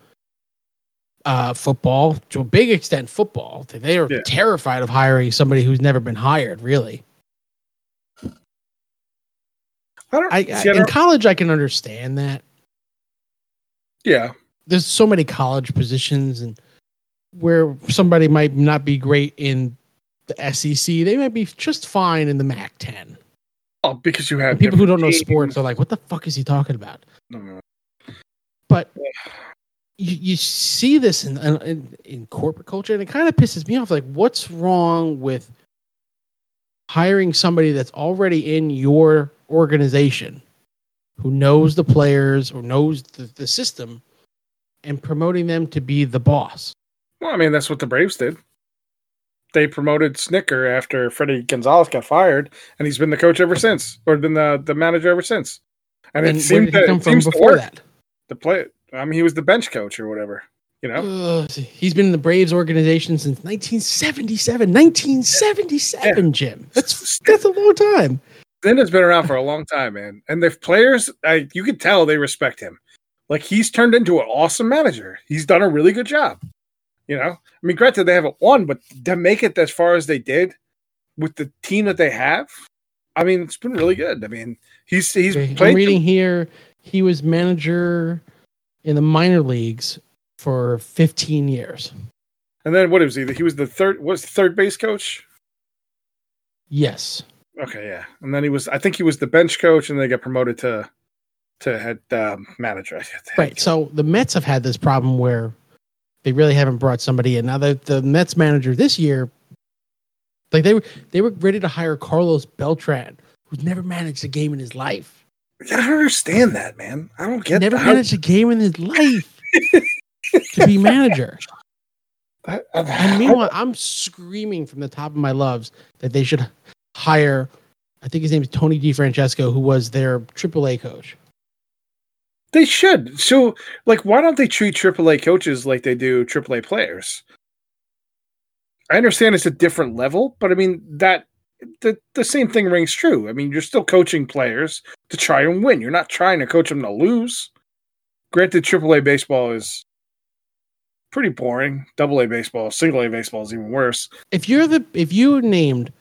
uh, football to a big extent. Football. They are Yeah. terrified of hiring somebody who's never been hired. Really, I don't. I, see, I in don't- college I can understand that. yeah, There's so many college positions and where somebody might not be great in the SEC, they might be just fine in the MAC-10. Oh, because you have people who don't know sports are like, "What the fuck is he talking about?" No. but you, you see this in, in in corporate culture and it kind of pisses me off like what's wrong with hiring somebody that's already in your organization who knows the players or knows the, the system and promoting them to be the boss Well, I mean, that's what the Braves did. They promoted Snitker after Fredi Gonzalez got fired, and he's been the coach ever since, or been the, the manager ever since. And, and it seemed come it from seems to work. that The play, I mean, he was the bench coach or whatever. You know, Ugh, he's been in the braves organization since 1977 1977 jim that's that's a long time Then has been around for a long time, man. And the players, I, you could tell they respect him. Like he's turned into an awesome manager. He's done a really good job. You know, I mean, granted they haven't won, but to make it as far as they did with the team that they have, I mean, it's been really good. I mean, he's he's I'm reading here. He was manager in the minor leagues for 15 years. And then what was he? He was the third. Was the third base coach? Yes. Okay, yeah. And then he was. I think he was the bench coach, and they got promoted to to head um, manager. Right. So the Mets have had this problem where they really haven't brought somebody in. Now the, the Mets manager this year, like they were they were ready to hire Carlos Beltran, who's never managed a game in his life. I don't understand that, man. I don't get. never how- managed a game in his life to be manager. I- I- And meanwhile, I'm screaming from the top of my lungs that they should hire, I think his name is Tony DeFrancesco, who was their AAA coach. They should. So, like, why don't they treat AAA coaches like they do AAA players? I understand it's a different level, but I mean that the the same thing rings true. I mean, you're still coaching players to try and win. You're not trying to coach them to lose. Granted, AAA baseball is pretty boring. Double A baseball, single A baseball is even worse. If you're the if you named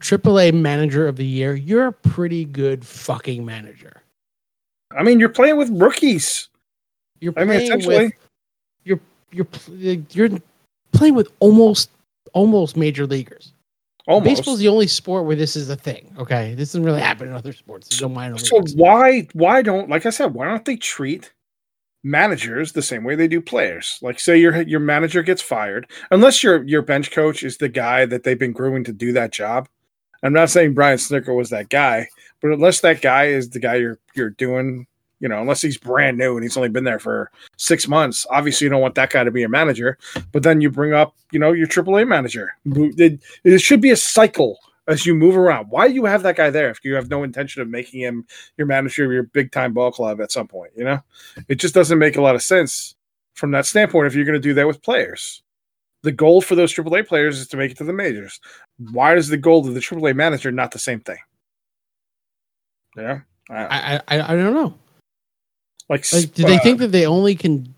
AAA manager of the year, you're a pretty good fucking manager. I mean, you're playing with rookies. You're I mean, playing essentially, with you're you're you're playing with almost almost major leaguers. almost. Baseball's the only sport where this is a thing. Okay, this doesn't really happen in other sports. No minor So why why don't like I said why don't they treat managers the same way they do players? Like say your your manager gets fired, unless your your bench coach is the guy that they've been grooming to do that job, I'm not saying Brian Snitker was that guy, but unless that guy is the guy you're you're doing, you know, unless he's brand new and he's only been there for six months, obviously you don't want that guy to be a manager. But then you bring up, you know, your AAA manager. It, it should be a cycle as you move around. Why do you have that guy there if you have no intention of making him your manager of your big time ball club at some point? You know, it just doesn't make a lot of sense from that standpoint if you're going to do that with players. The goal for those AAA players is to make it to the majors. Why is the goal of the AAA manager not the same thing? Yeah, I I, I don't know. Like, like do they think that they only can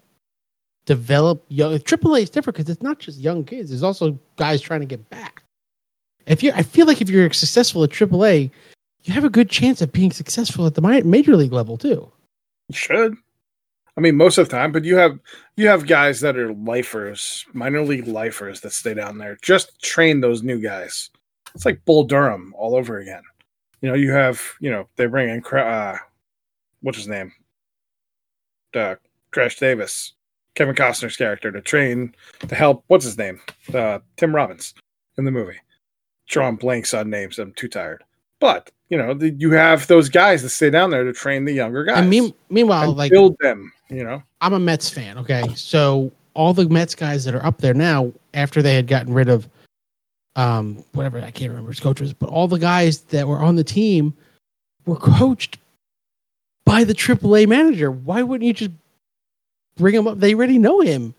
develop young? AAA is different because it's not just young kids. There's also guys trying to get back. If you, I feel like if you're successful at AAA, you have a good chance of being successful at the major league level too. You should. I mean, most of the time, but you have you have guys that are lifers, minor league lifers that stay down there. Just train those new guys. It's like Bull Durham all over again. You know, you have you know they bring in uh, what's his name, uh, Crash Davis, Kevin Costner's character to train to help. What's his name? Uh, Tim Robbins in the movie drawing blanks on names. I'm too tired. But you know, the, you have those guys that stay down there to train the younger guys. And mean, meanwhile, and like build them. You know, I'm a Mets fan. Okay, so all the Mets guys that are up there now, after they had gotten rid of, um, whatever I can't remember his coaches, but all the guys that were on the team were coached by the AAA manager. Why wouldn't you just bring him up? They already know him.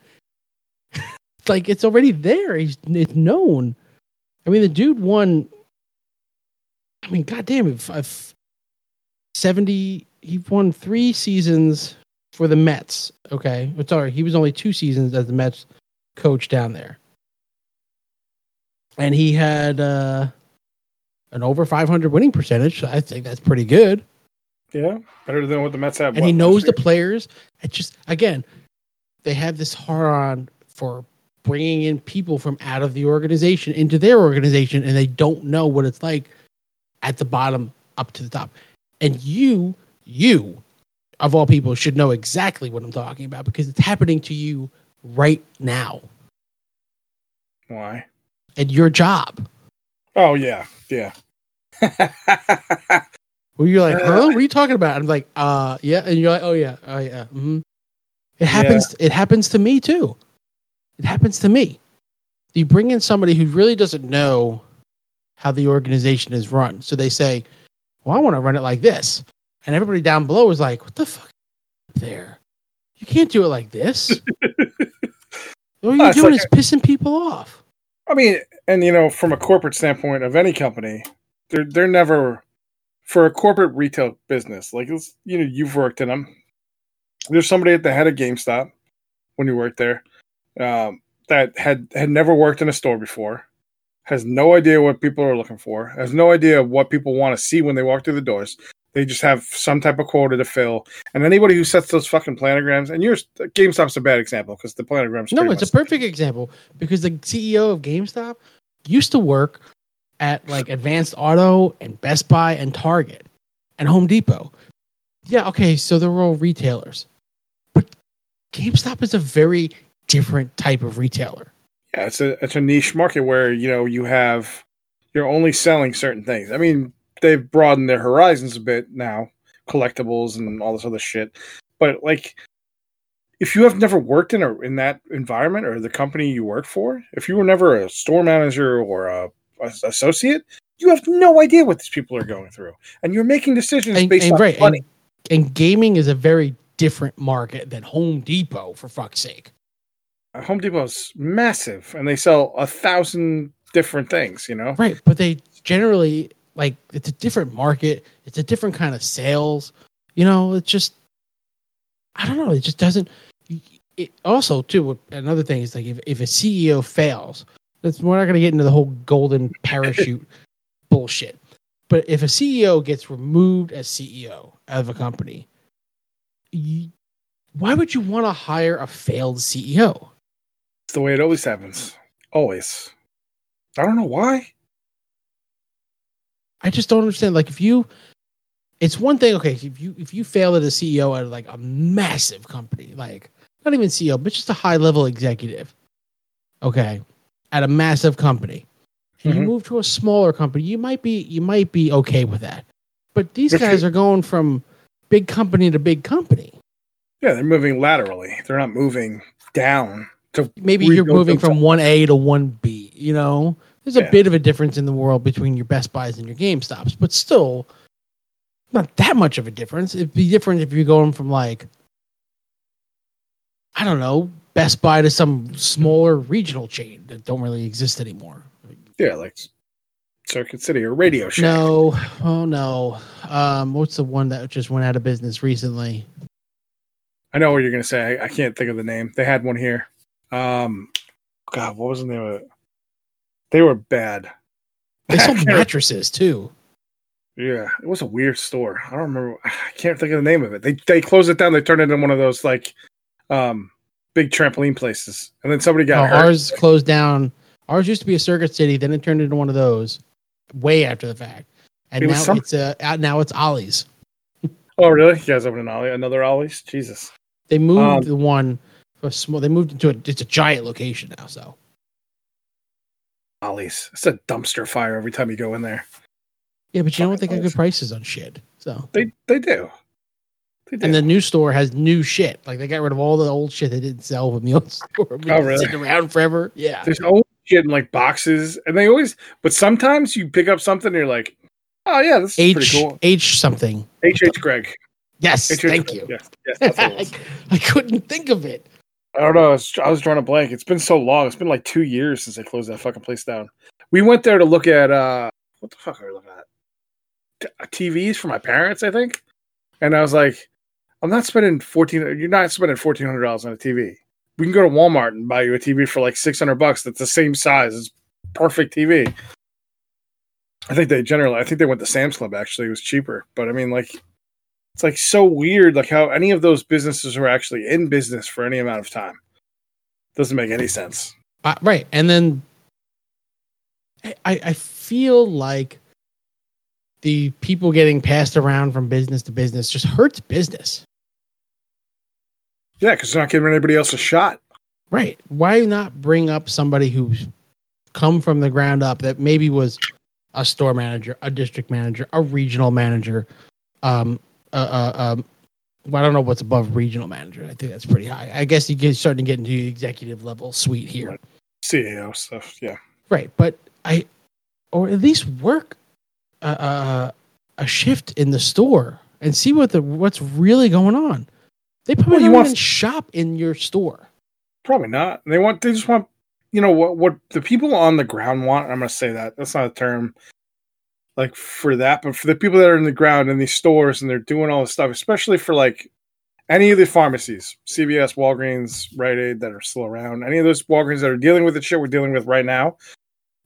like it's already there. He's it's known. I mean, the dude won. I mean, goddamn, if, if seventy, he won three seasons for the Mets. Okay, sorry, he was only two seasons as the Mets coach down there, and he had uh, an over five hundred winning percentage. I think that's pretty good. Yeah, better than what the Mets have. And he knows the players. It just again, they have this hard on for bringing in people from out of the organization into their organization and they don't know what it's like at the bottom up to the top. And you, you of all people should know exactly what I'm talking about because it's happening to you right now. Why? At your job. Oh yeah, yeah. well, you're like, huh? What are you talking about? I'm like, uh, yeah, and you're like, oh yeah, oh yeah. Mm-hmm. It happens. Yeah. It happens to me too. It happens to me. You bring in somebody who really doesn't know how the organization is run. So they say, Well, I want to run it like this. And everybody down below is like, What the fuck there? You can't do it like this. what you're doing like, is pissing people off. I mean, and you know, from a corporate standpoint of any company, they're they're never for a corporate retail business, like you know, you've worked in them. There's somebody at the head of GameStop when you worked there um, that had had never worked in a store before, has no idea what people are looking for, has no idea what people want to see when they walk through the doors. They just have some type of quota to fill, and anybody who sets those fucking planograms, and yours, GameStop's a bad example because the planograms. No, it's a perfect example because the CEO of GameStop used to work at like Advanced Auto and Best Buy and Target and Home Depot. Yeah, okay, so they're all retailers, but GameStop is a very different type of retailer. Yeah, it's a it's a niche market where you know you have you're only selling certain things. I mean, they've broadened their horizons a bit now, collectibles and all this other shit. But like, if you have never worked in a in that environment or the company you work for, if you were never a store manager or a, a associate, you have no idea what these people are going through, and you're making decisions and, based and, on right, money. And, and gaming is a very different market than Home Depot, for fuck's sake. Uh, Home Depot's massive, and they sell a thousand different things. You know, right? But they generally like it's a different market. It's a different kind of sales. You know, it's just I don't know. It just doesn't. It also too another thing is like if if a CEO fails, that's we're not going to get into the whole golden parachute bullshit. But if a CEO gets removed as CEO of a company, you, why would you want to hire a failed CEO? It's the way it always happens. Always. I don't know why. I just don't understand. Like if you it's one thing, okay, if you if you fail as a CEO at like a massive company, like not even CEO, but just a high level executive, okay, at a massive company, and you mm-hmm. move to a smaller company, you might be you might be okay with that. But these you- guys are going from big company to big company. Yeah, they're moving laterally. They're not moving down to Maybe you're moving from one A to one B. You know, there's a Yeah. bit of a difference in the world between your Best Buys and your GameStops, but still, not that much of a difference. It'd be different if you're going from like, I don't know, Best Buy to some smaller regional chain that don't really exist anymore. yeah, like Circuit City or Radio Shack. No, oh no. Um, what's the one that just went out of business recently? I know what you're gonna say. I, I can't think of the name. They had one here. Um, God, what was the name of it? They were bad. They sold mattresses too. Yeah, it was a weird store. I don't remember. I can't think of the name of it. They they closed it down. They turned it into one of those like, um, big trampoline places. And then somebody got No, hurt. ours closed down. Ours used to be a Circuit City, then it turned into one of those way after the fact, and It now some- it's uh now it's Ollie's. Oh, really? You guys opened an Ollie, another Ollie's? Jesus. They moved Um, the one a small. They moved into a, it's a giant location now. So Ollie's. It's a dumpster fire every time you go in there. yeah, but you know what? They got good prices on shit. So They they do. They do. and the new store has new shit. Like they got rid of all the old shit they didn't sell from the old store. Oh, really? Sitting around forever. Yeah. There's always shit in like boxes, and they always. But sometimes you pick up something, and you're like, "Oh yeah, this is H pretty cool." H something. H H Greg. Yes, H.H. thank Greg. you. Yes, yes, that's what it I. I couldn't think of it. I don't know. I was, I was drawing a blank. It's been so long. It's been like two years since they closed that fucking place down. We went there to look at uh, what the fuck are we looking at? T- TVs for my parents, I think. And I was like, I'm not spending fourteen. You're not spending fourteen hundred dollars on a TV. We can go to Walmart and buy you a TV for like six hundred bucks. That's the same size. It's perfect TV. I think they generally. I think they went to Sam's Club. Actually, it was cheaper. But I mean, like, it's like so weird. Like how any of those businesses were actually in business for any amount of time. Doesn't make any sense. Uh, right. And then I, I feel like the people getting passed around from business to business just hurts business. Yeah, because they're not giving anybody else a shot. Right. Why not bring up somebody who's come from the ground up that maybe was a store manager, a district manager, a regional manager, um, uh, uh, um, well, I don't know what's above regional manager. I think that's pretty high. I guess you get starting to get into the executive level suite here. Right. CAO stuff. Yeah. Right, but I, or at least work a, a, a shift in the store and see what the what's really going on. They probably Well, don't want- even shop in your store. Probably not. They want. They just want. You know what? What the people on the ground want. I'm going to say that. That's not a term. Like for that, but for the people that are in the ground in these stores and they're doing all this stuff, especially for like any of the pharmacies, CVS, Walgreens, Rite Aid that are still around, any of those Walgreens that are dealing with the shit we're dealing with right now,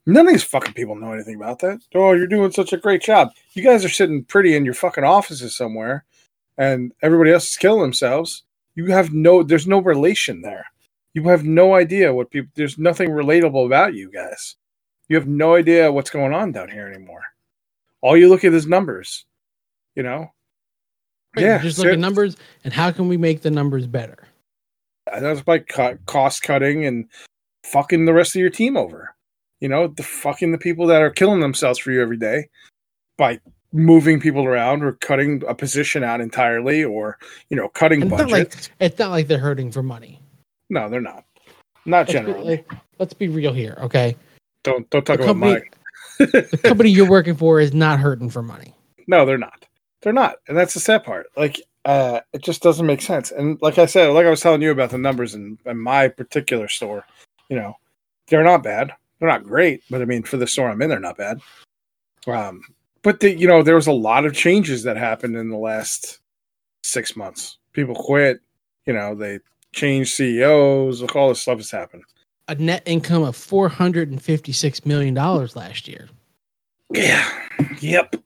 none of these fucking people know anything about that. Oh, you're doing such a great job. You guys are sitting pretty in your fucking offices somewhere, and everybody else is killing themselves. You have no, there's no relation there. You have no idea what people, there's nothing relatable about you guys. You have no idea what's going on down here anymore. All you look at is numbers, you know? Right, Yeah, just so- look at numbers and how can we make the numbers better? Uh, and that's by cut, cost cutting and fucking the rest of your team over. You know, the fucking the people that are killing themselves for you every day by moving people around or cutting a position out entirely or, you know, cutting it's not like it's not like they're hurting for money. no, they're not. Not Let's be, generally. let's be real here, okay? don't don't talk about company- my The company you're working for is not hurting for money. No, they're not. They're not. And that's the sad part. Like, uh, it just doesn't make sense. And like I said, like I was telling you about the numbers in, in my particular store, you know, they're not bad. They're not great, but I mean, for the store I'm in, they're not bad. Um, but the, you know, there was a lot of changes that happened in the last six months. People quit, you know, they changed CEOs, look, all this stuff has happened. A net income of four hundred and fifty six million dollars last year. Yeah. Yep.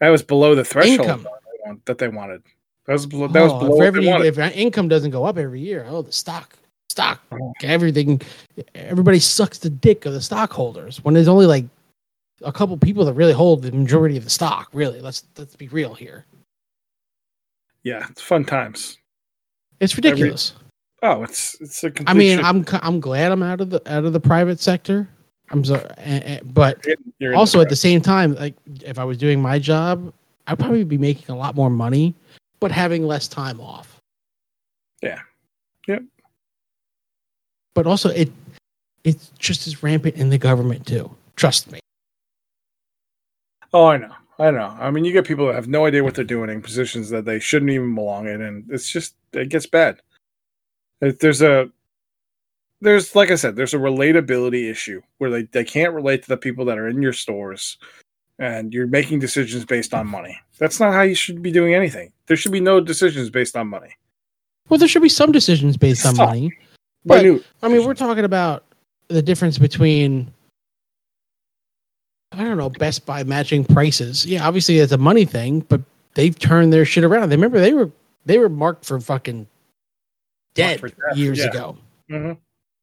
That was below the threshold Income. that they want- that they wanted. That was below, that was Oh, below if, wanted. if income doesn't go up every year, oh, the stock, stock, Oh. everything, everybody sucks the dick of the stockholders when there's only like a couple people that really hold the majority of the stock. Really, let's let's be real here. Yeah, it's fun times. It's ridiculous. Oh, it's it's a complete I mean, I'm I'm glad I'm out of the out of the private sector. I'm sorry, and- and- but You're in also the at the same time, like if I was doing my job, I'd probably be making a lot more money, but having less time off. Yeah. Yep. But also, it it's just as rampant in the government too. Trust me. Oh, I know. I know. I mean, you get people that have no idea what they're doing in positions that they shouldn't even belong in, and it's just it gets bad. There's a there's like I said, there's a relatability issue where they, they can't relate to the people that are in your stores and you're making decisions based on money. That's not how you should be doing anything. There should be no decisions based on money. Well, there should be some decisions based on Stop. money. But- Minute. I mean, we're talking about the difference between I don't know Best Buy matching prices. Yeah, obviously it's a money thing, but they've turned their shit around. They remember they were they were marked for fucking dead years yeah. ago, Mhm.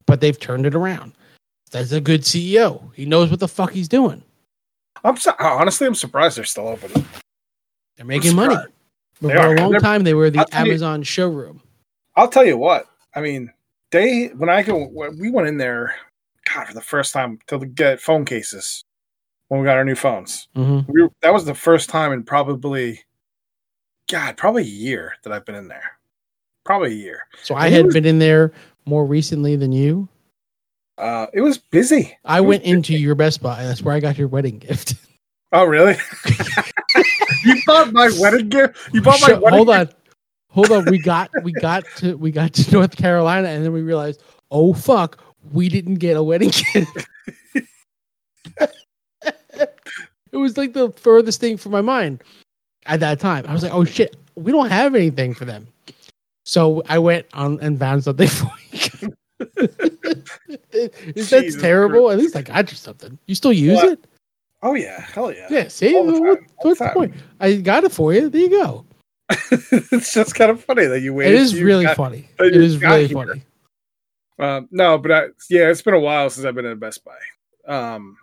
but they've turned it around. That's a good CEO. He knows what the fuck he's doing. I'm so, honestly, I'm surprised they're still open. They're making money. But They for are. a long They're- time, they were the I'll you- Amazon showroom. I'll tell you what. I mean, they when I go we went in there, God, for the first time to get phone cases when we got our new phones. hmm We were, that was the first time in probably, God, probably a year that I've been in there. Probably a year. So I had was- been in there more recently than you. Uh, it was busy. I It went busy. into your Best Buy. That's where I got your wedding gift. Oh, really? you bought my wedding gift. You bought my hold gift? on hold on we got we got to we got to north carolina and then we realized oh fuck we didn't get a wedding gift it was like the furthest thing from my mind at that time i was like oh shit we don't have anything for them so i went on and found something for you is that Jesus terrible at least i got you something you still use What? it Oh yeah, hell yeah. yeah see the what, the what's the time. point i got it for you there you go it's just kind of funny that you waited. it is really got- funny it is really here. funny Um, no, but I, yeah, it's been a while since I've been at Best Buy. Um,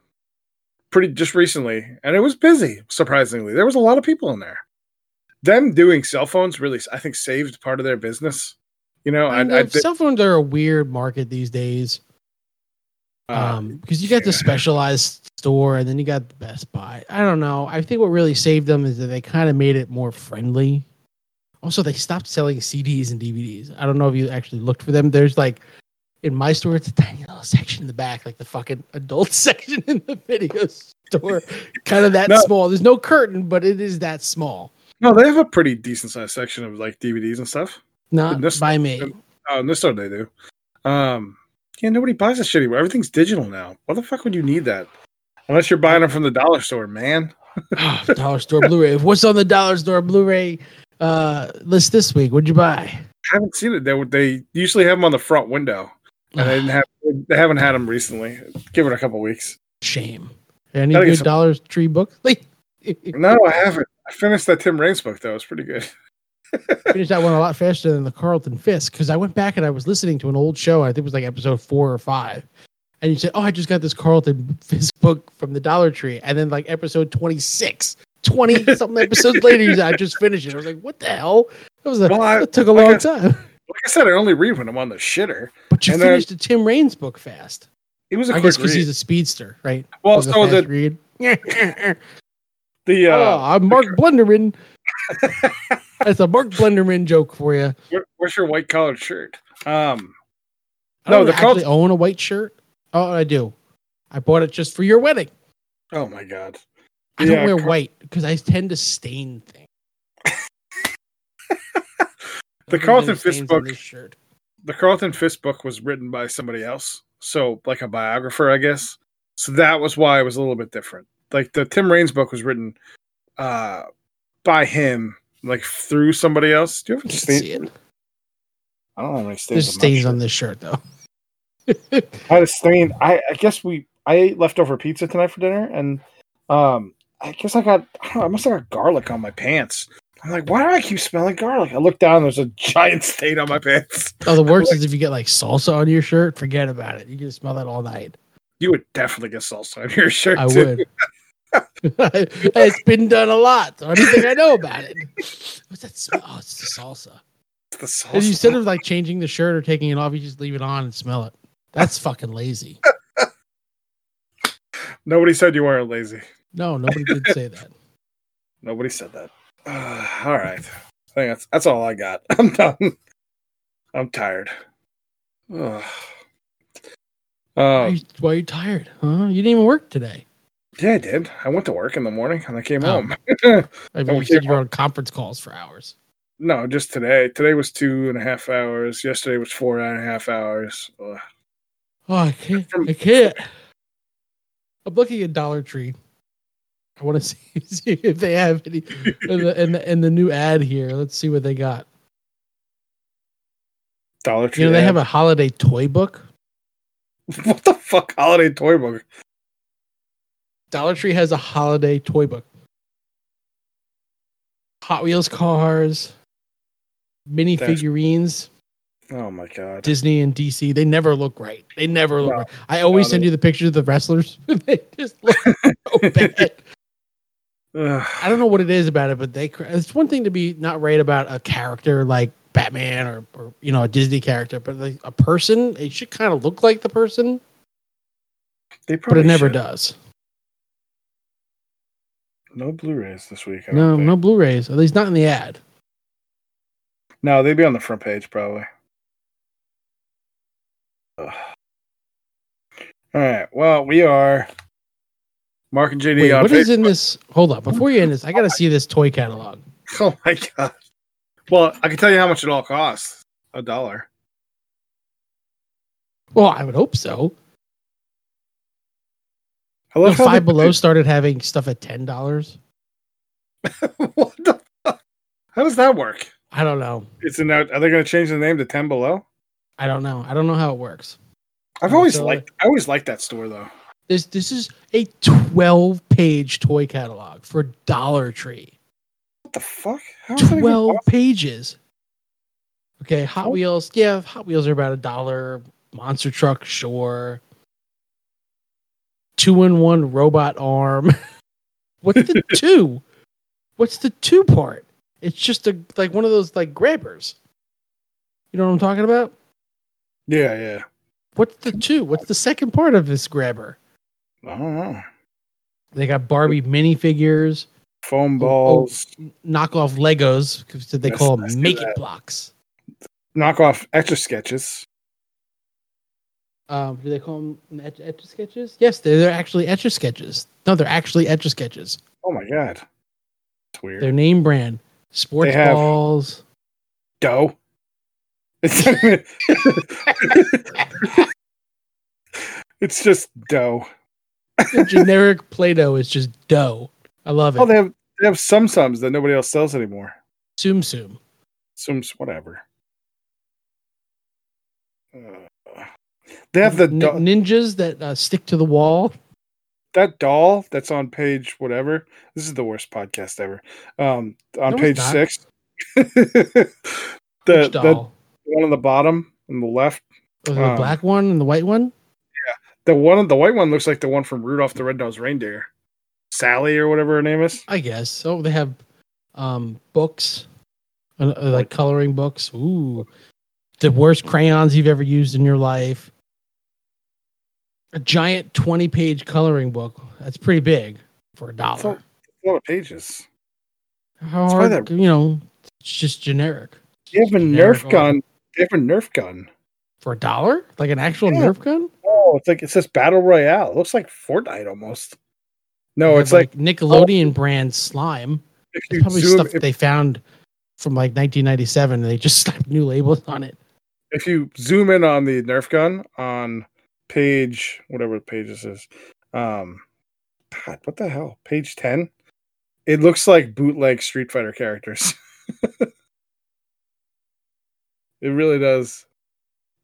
pretty just recently, and it was busy. Surprisingly, there was a lot of people in there. Them doing cell phones really, I think, saved part of their business. You know, I, And I, the cell phones are a weird market these days. uh, Um, because you got the specialized store and then you got the Best Buy. I don't know. I think what really saved them is that they kind of made it more friendly. Also, they stopped selling CDs and DVDs. I don't know if you actually looked for them. There's like in my store, it's a tiny little section in the back, like the fucking adult section in the video store. kind of that No. small. There's no curtain, but it is that small. No, they have a pretty decent sized section of like DVDs and stuff. Not this- by me. Oh, in this store they do. Um, yeah, nobody buys this shit anymore. Everything's digital now. Why the fuck would you need that? Unless you're buying them from the dollar store, man. Oh, dollar store Blu-ray. What's on the dollar store Blu-ray uh, list this week? What'd you buy? I haven't seen it. They they usually have them on the front window, and they didn't have. They haven't had them recently. Give it a couple weeks. Shame. Any good some- Dollar Tree books? Like, No, I haven't. I finished that Tim Raines book though. It's pretty good. finished that one a lot faster than the Carlton Fisk because I went back and I was listening to an old show. I think it was like episode four or five. And you said, "Oh, I just got this Carlton Fisk book from the Dollar Tree," and then like episode twenty six. 20 something episodes later, you said, I just finished it. I was like, what the hell? That was a, Well, I- that took a like long I- time. Like I said, I only read when I'm on the shitter. But you and then- finished the Tim Raines book fast. It was a I quick guess because he's a speedster, right? well, Was so the read. the oh, uh, I'm Mark Blunderman. That's a Mark Blunderman joke for you. where- where's your white collared shirt? Um, I No, the actually Carlton- own a white shirt. Oh, I do. I bought it just for your wedding. oh my god, I don't wear Car- white because I tend to stain things. the Carlton no Fisk stains on book. shirt. The Carlton Fisk book was written by somebody else, so like a biographer, I guess. So that was why it was a little bit different. Like the Tim Raines book was written uh by him, like through somebody else. Do you have I any can't see stains? it. I don't have any stains. There's on stains shirt. on this shirt though. I had a stain. I, I guess we I ate leftover pizza tonight for dinner, and um, I guess I got I, don't know, I must have got garlic on my pants. I'm like, why do I keep smelling garlic? I look down, there's a giant stain on my pants. Oh, the worst is if you get like salsa on your shirt. Forget about it. You can smell that all night. You would definitely get salsa on your shirt. I too. would. it's been done a lot. So anything I know about it. What's that smell? Oh, it's the salsa. The salsa. And instead of like changing the shirt or taking it off, you just leave it on and smell it. That's fucking lazy. Nobody said you weren't lazy. No, nobody did say that. Nobody said that. Uh, all right. I think that's that's all I got. I'm done. I'm tired. Ugh. Why are, Uh, you, why are you tired? Huh? You didn't even work today. Yeah, I did. I went to work in the morning and I came Oh. home. I mean, Oh, you said you were on conference calls for hours. no, just today. Today was two and a half hours. Yesterday was four and a half hours. Ugh. Oh, I can't. I can't. I'm looking at Dollar Tree. I want to see, see if they have any in the, in the in the new ad here. Let's see what they got. Dollar Tree. You know, they ad. have a holiday toy book. what the fuck holiday toy book? Dollar Tree has a holiday toy book. Hot Wheels cars, mini That's- figurines, Oh my god. Disney and DC. They never look right. They never look No. right. I always send they- you the pictures of the wrestlers. they just look so bad. Ugh. I don't know what it is about it, but they it's one thing to be not right about a character like Batman or, or you know a Disney character, but like a person, it should kind of look like the person, They but it never should. does. No Blu-rays this week. I No, think. no Blu-rays. At least not in the ad. No, they'd be on the front page probably. Ugh. All right. Well, we are Marc and JD Wait, what is in this? Hold up, before you end this, I got to see this toy catalog. Oh my god. Well, I can tell you how much it all costs. A dollar. Well, I would hope so. I You know, how Five they- Below started having stuff at ten dollars. what the fuck? How does that work? I don't know. It's in that. Are they going to change the name to Ten Below? I don't know. I don't know how it works. I've Oh, always so- liked. I always liked that store though. This this is a twelve page toy catalog for Dollar Tree. What the fuck? How is that even 12 pages. Okay, Hot. Wheels. Yeah, Hot Wheels are about a dollar. Monster Truck, sure. Two in one robot arm. What's the two? What's the two part? It's just a like one of those like grabbers. You know what I'm talking about? Yeah, yeah. What's the two? What's the second part of this grabber? I don't know. They got Barbie minifigures, Foam Oh, oh balls, knockoff Legos, they Yes, call them make it blocks. knockoff etch a sketches. Um, do they call them etch, sketches? Yes, they're, they're actually etch a sketches. No, they're actually etch sketches. Oh my god, it's weird. Their name brand, sports They have- balls. dough. It's, just dough. generic Play-Doh is just dough. I love it. Oh, they have they have Tsum Tsums that nobody else sells anymore. Tsum Tsum. Sums, whatever. Uh, they have the do- ninjas that uh, stick to the wall. that doll that's on page whatever. This is the worst podcast ever. Um, on No, page six, the the one on the bottom on the left, Oh, the um, black one and the white one. Yeah, the one the white one looks like the one from Rudolph the Red-Nosed Reindeer, Sally or whatever her name is. I guess. So they have um, books, uh, uh, like coloring books. Ooh, the worst crayons you've ever used in your life. A giant twenty-page coloring book. That's pretty big for a dollar. A lot of pages. How hard? probably You know, it's just generic They have a Generic Nerf gun. They have a Nerf gun. for a dollar, like an actual Yeah. Nerf gun. Oh, it's like it says Battle Royale. It looks like Fortnite almost. No, Oh, it's have, like Nickelodeon brand slime. It's probably zoom stuff if, they found from like 1997, and they just slapped new labels on it. if you zoom in on the Nerf gun on page whatever page this is. Um God, what the hell? Page 10? It looks like bootleg Street Fighter characters. it really does.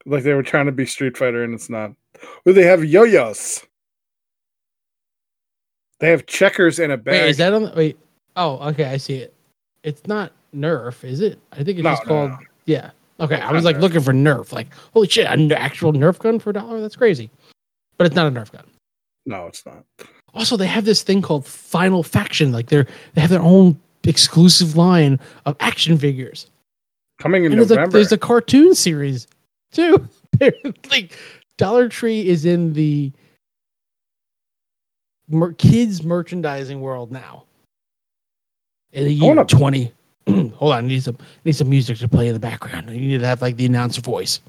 Like they were trying to be Street Fighter and it's not. Well, they have yo-yos. They have checkers in a bag. Wait, is that on? The, wait, oh, okay, I see it. It's not Nerf, is it? I think it's No, just no, called. no. Yeah. Okay, I was like looking for Nerf. Like, holy shit, an actual Nerf gun for a dollar? That's crazy. But it's not a Nerf gun. No, it's not. Also, they have this thing called Final Faction. Like, they're they have their own exclusive line of action figures. Coming in And there's a, November. there's a cartoon series too. Like Dollar Tree is in the mer- kids merchandising world now. In the year twenty. hold on, I need some need some music to play in the background. You need to have like the announcer voice.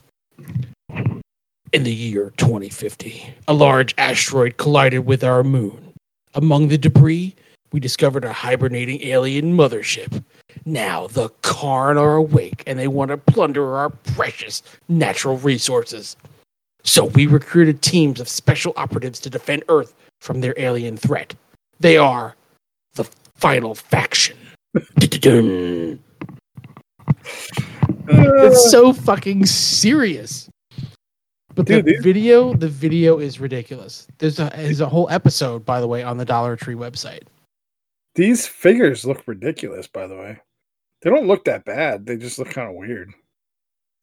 In the year 2050, a large asteroid collided with our moon. Among the debris, we discovered a hibernating alien mothership. Now the Karn are awake and they want to plunder our precious natural resources. So we recruited teams of special operatives to defend Earth from their alien threat. They are the final faction. Dun-dun-dun. Uh. it's so fucking serious. But Dude, the these- video, the video is ridiculous. There's a there's a whole episode, by the way, on the Dollar Tree website. These figures look ridiculous, by the way. They don't look that bad. They just look kind of weird.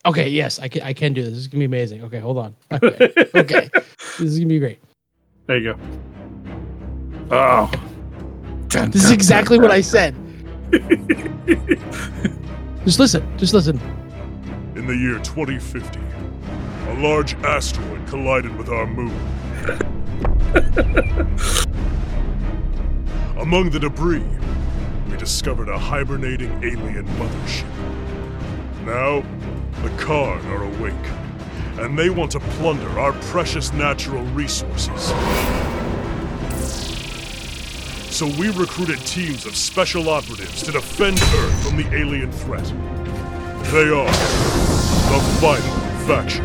Okay, yes, I can I can do this. This is gonna be amazing. Okay, hold on. Okay, okay. this is gonna be great. There you go. Oh. This is exactly what I said. Just listen. Just listen. In the year 2050, a large asteroid collided with our moon. Among the debris, we discovered a hibernating alien mothership. Now, the Karn are awake, and they want to plunder our precious natural resources. So we recruited teams of special operatives to defend Earth from the alien threat. They are the final faction.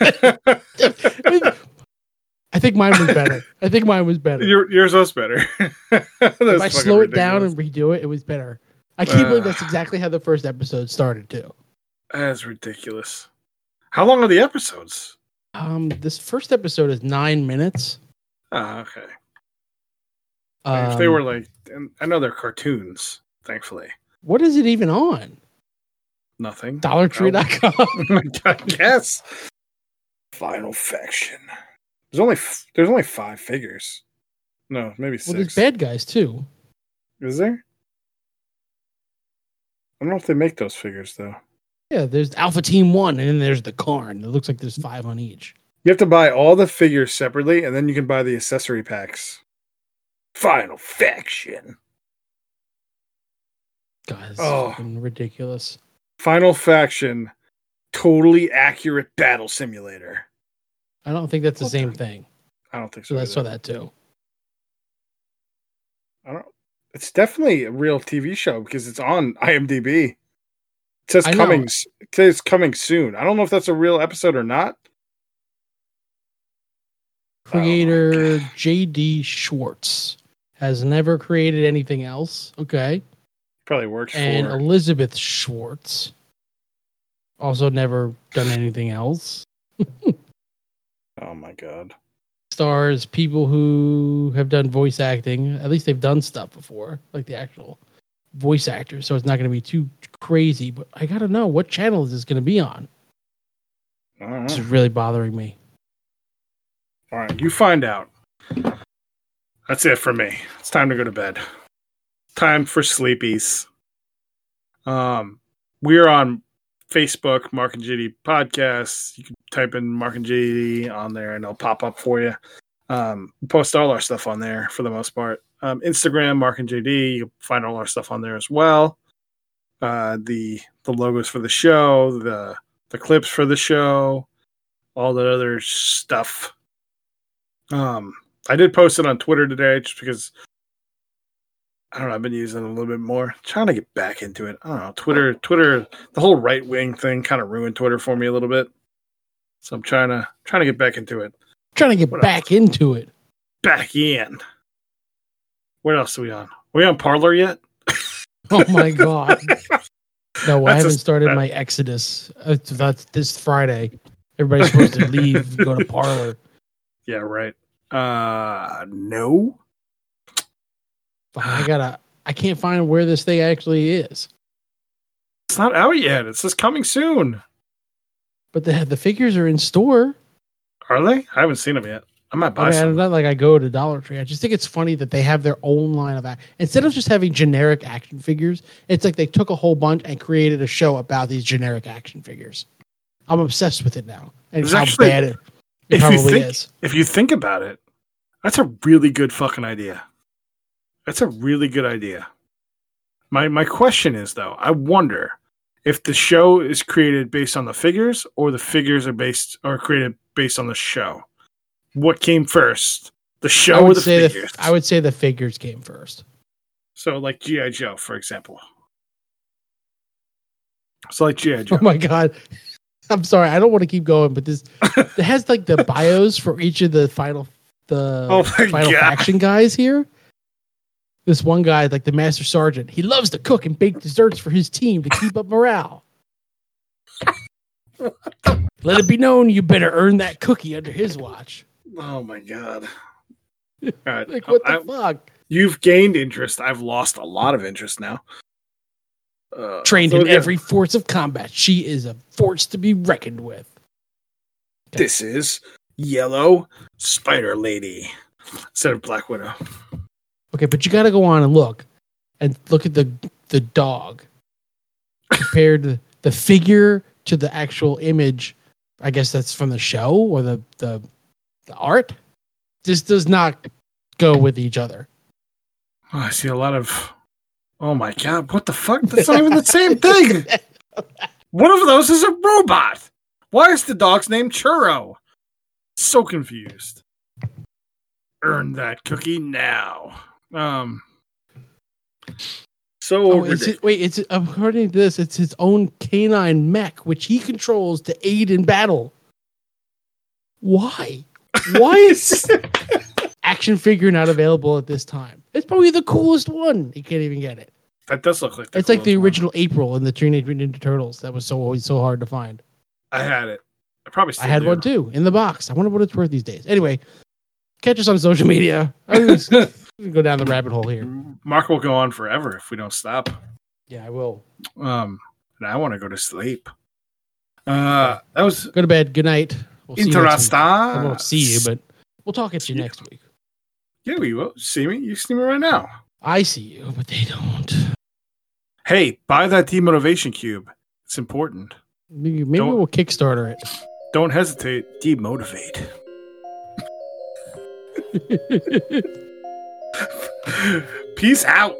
I think mine was better. I think mine was better. Your, yours was better. if I slow it down and redo it, it was better. I can't believe that's uh. exactly how the first episode started too. That's ridiculous. How long are the episodes? Um, this first episode is nine minutes. Oh, okay. Um, if they were like, I know they're cartoons, thankfully. what is it even on? Nothing. DollarTree.com. I guess. Final faction. There's only f- there's only five figures. No, maybe well, there's six. bad guys too. Is there? I don't know if they make those figures though. Yeah, there's Alpha Team One, and then there's the Karn. It looks like there's five on each. You have to buy all the figures separately, and then you can buy the accessory packs. Final faction. Guys, Oh. ridiculous. Final faction. Totally accurate battle simulator. I don't think that's the What same thing. I don't think so. So I saw that too. I don't. It's definitely a real TV show because it's on IMDb. It says I coming. s- It says coming soon. I don't know if that's a real episode or not. Oh Creator J.D. Schwartz has never created anything else. Okay. Probably works And for. Elizabeth Schwartz also never done anything else. oh my god. Stars people who have done voice acting. At least they've done stuff before, like the actual voice actors. So it's not going to be too crazy. But I got to know what channel is this to be on? This is really bothering me. All right, you find out. That's it for me. It's time to go to bed. Time for sleepies. Um, we're on Facebook, Marc and JD Podcasts. You can type in Marc and JD on there, and it'll pop up for you. Um, we post all our stuff on there for the most part. Um, Instagram, Marc and JD. You'll find all our stuff on there as well. Uh, the the logos for the show, the the clips for the show, all that other stuff. Um, I did post it on Twitter today just because I don't know. I've been using it a little bit more, trying to get back into it. I don't know. Twitter, Twitter, the whole right wing thing kind of ruined Twitter for me a little bit. So I'm trying to trying to get back into it. trying to get What back into it. Back in. What else are we on? Are we on Parler yet? Oh my god. No, I a- haven't started that- my exodus. Uh, That's this Friday. Everybody's supposed to leave, go to Parler. Yeah, right. Uh, no. But I gotta. I can't find where this thing actually is. It's not out yet. It's just coming soon. But the the figures are in store. Are they? I haven't seen them yet. I might buy I mean, some. it's not like I go to Dollar Tree. I just think it's funny that they have their own line of act. Instead of just having generic action figures, it's like they took a whole bunch and created a show about these generic action figures. I'm obsessed with it now, and There's how actually- bad it It If you probably think- is. If you think about it, that's a really good fucking idea. That's a really good idea. My my question is though, I wonder if the show is created based on the figures or the figures are based are created based on the show. What came first? The I show or the say figures? the I would say the figures came first. So like G.I. Joe, for example. So like G.I. Joe. Oh my god. I'm sorry, I don't want to keep going, but this it has like the bios for each of the final the Oh final God. faction guys here. This one guy, like the master sergeant, he loves to cook and bake desserts for his team to keep up morale. Let it be known you better earn that cookie under his watch. Oh my god. All right. Like what the I- fuck? you've gained interest. I've lost a lot of interest now. Uh, Trained so in every force of combat. She is a force to be reckoned with. This is Yellow Spider Lady instead of Black Widow. Okay, but you got to go on and look, and look at the the dog compared to the figure to the actual image. I guess that's from the show or the the, the art. This does not go with each other. Oh, I see a lot of. Oh my god! What the fuck? That's not even the same thing. One of those is a robot. Why is the dog's name Churro? So confused. Earn that cookie now. Um. So Oh, it's wait, it's according to this, it's his own canine mech which he controls to aid in battle. Why? Why is action figure not available at this time? It's probably the coolest one. You can't even get it. that does look like. It's like the coolest one. original April in the Teenage Mutant Ninja Turtles. That was so always so hard to find. I had it. I probably. Still I had do. one too in the box. I wonder what it's worth these days. Anyway, catch us on social media. Go down the rabbit hole here. Marc will go on forever if we don't stop. Yeah, I will. Um, and I want to go to sleep. Uh, that was Go to bed. Good night. We'll you. I interesting. won't see you, but we'll talk at you next week. yeah, we will see me. You see me right now. I see you, but they don't. Hey, buy that demotivation cube. It's important. Maybe, maybe Don't- we'll Kickstarter it. Don't hesitate. Demotivate. it. Peace out.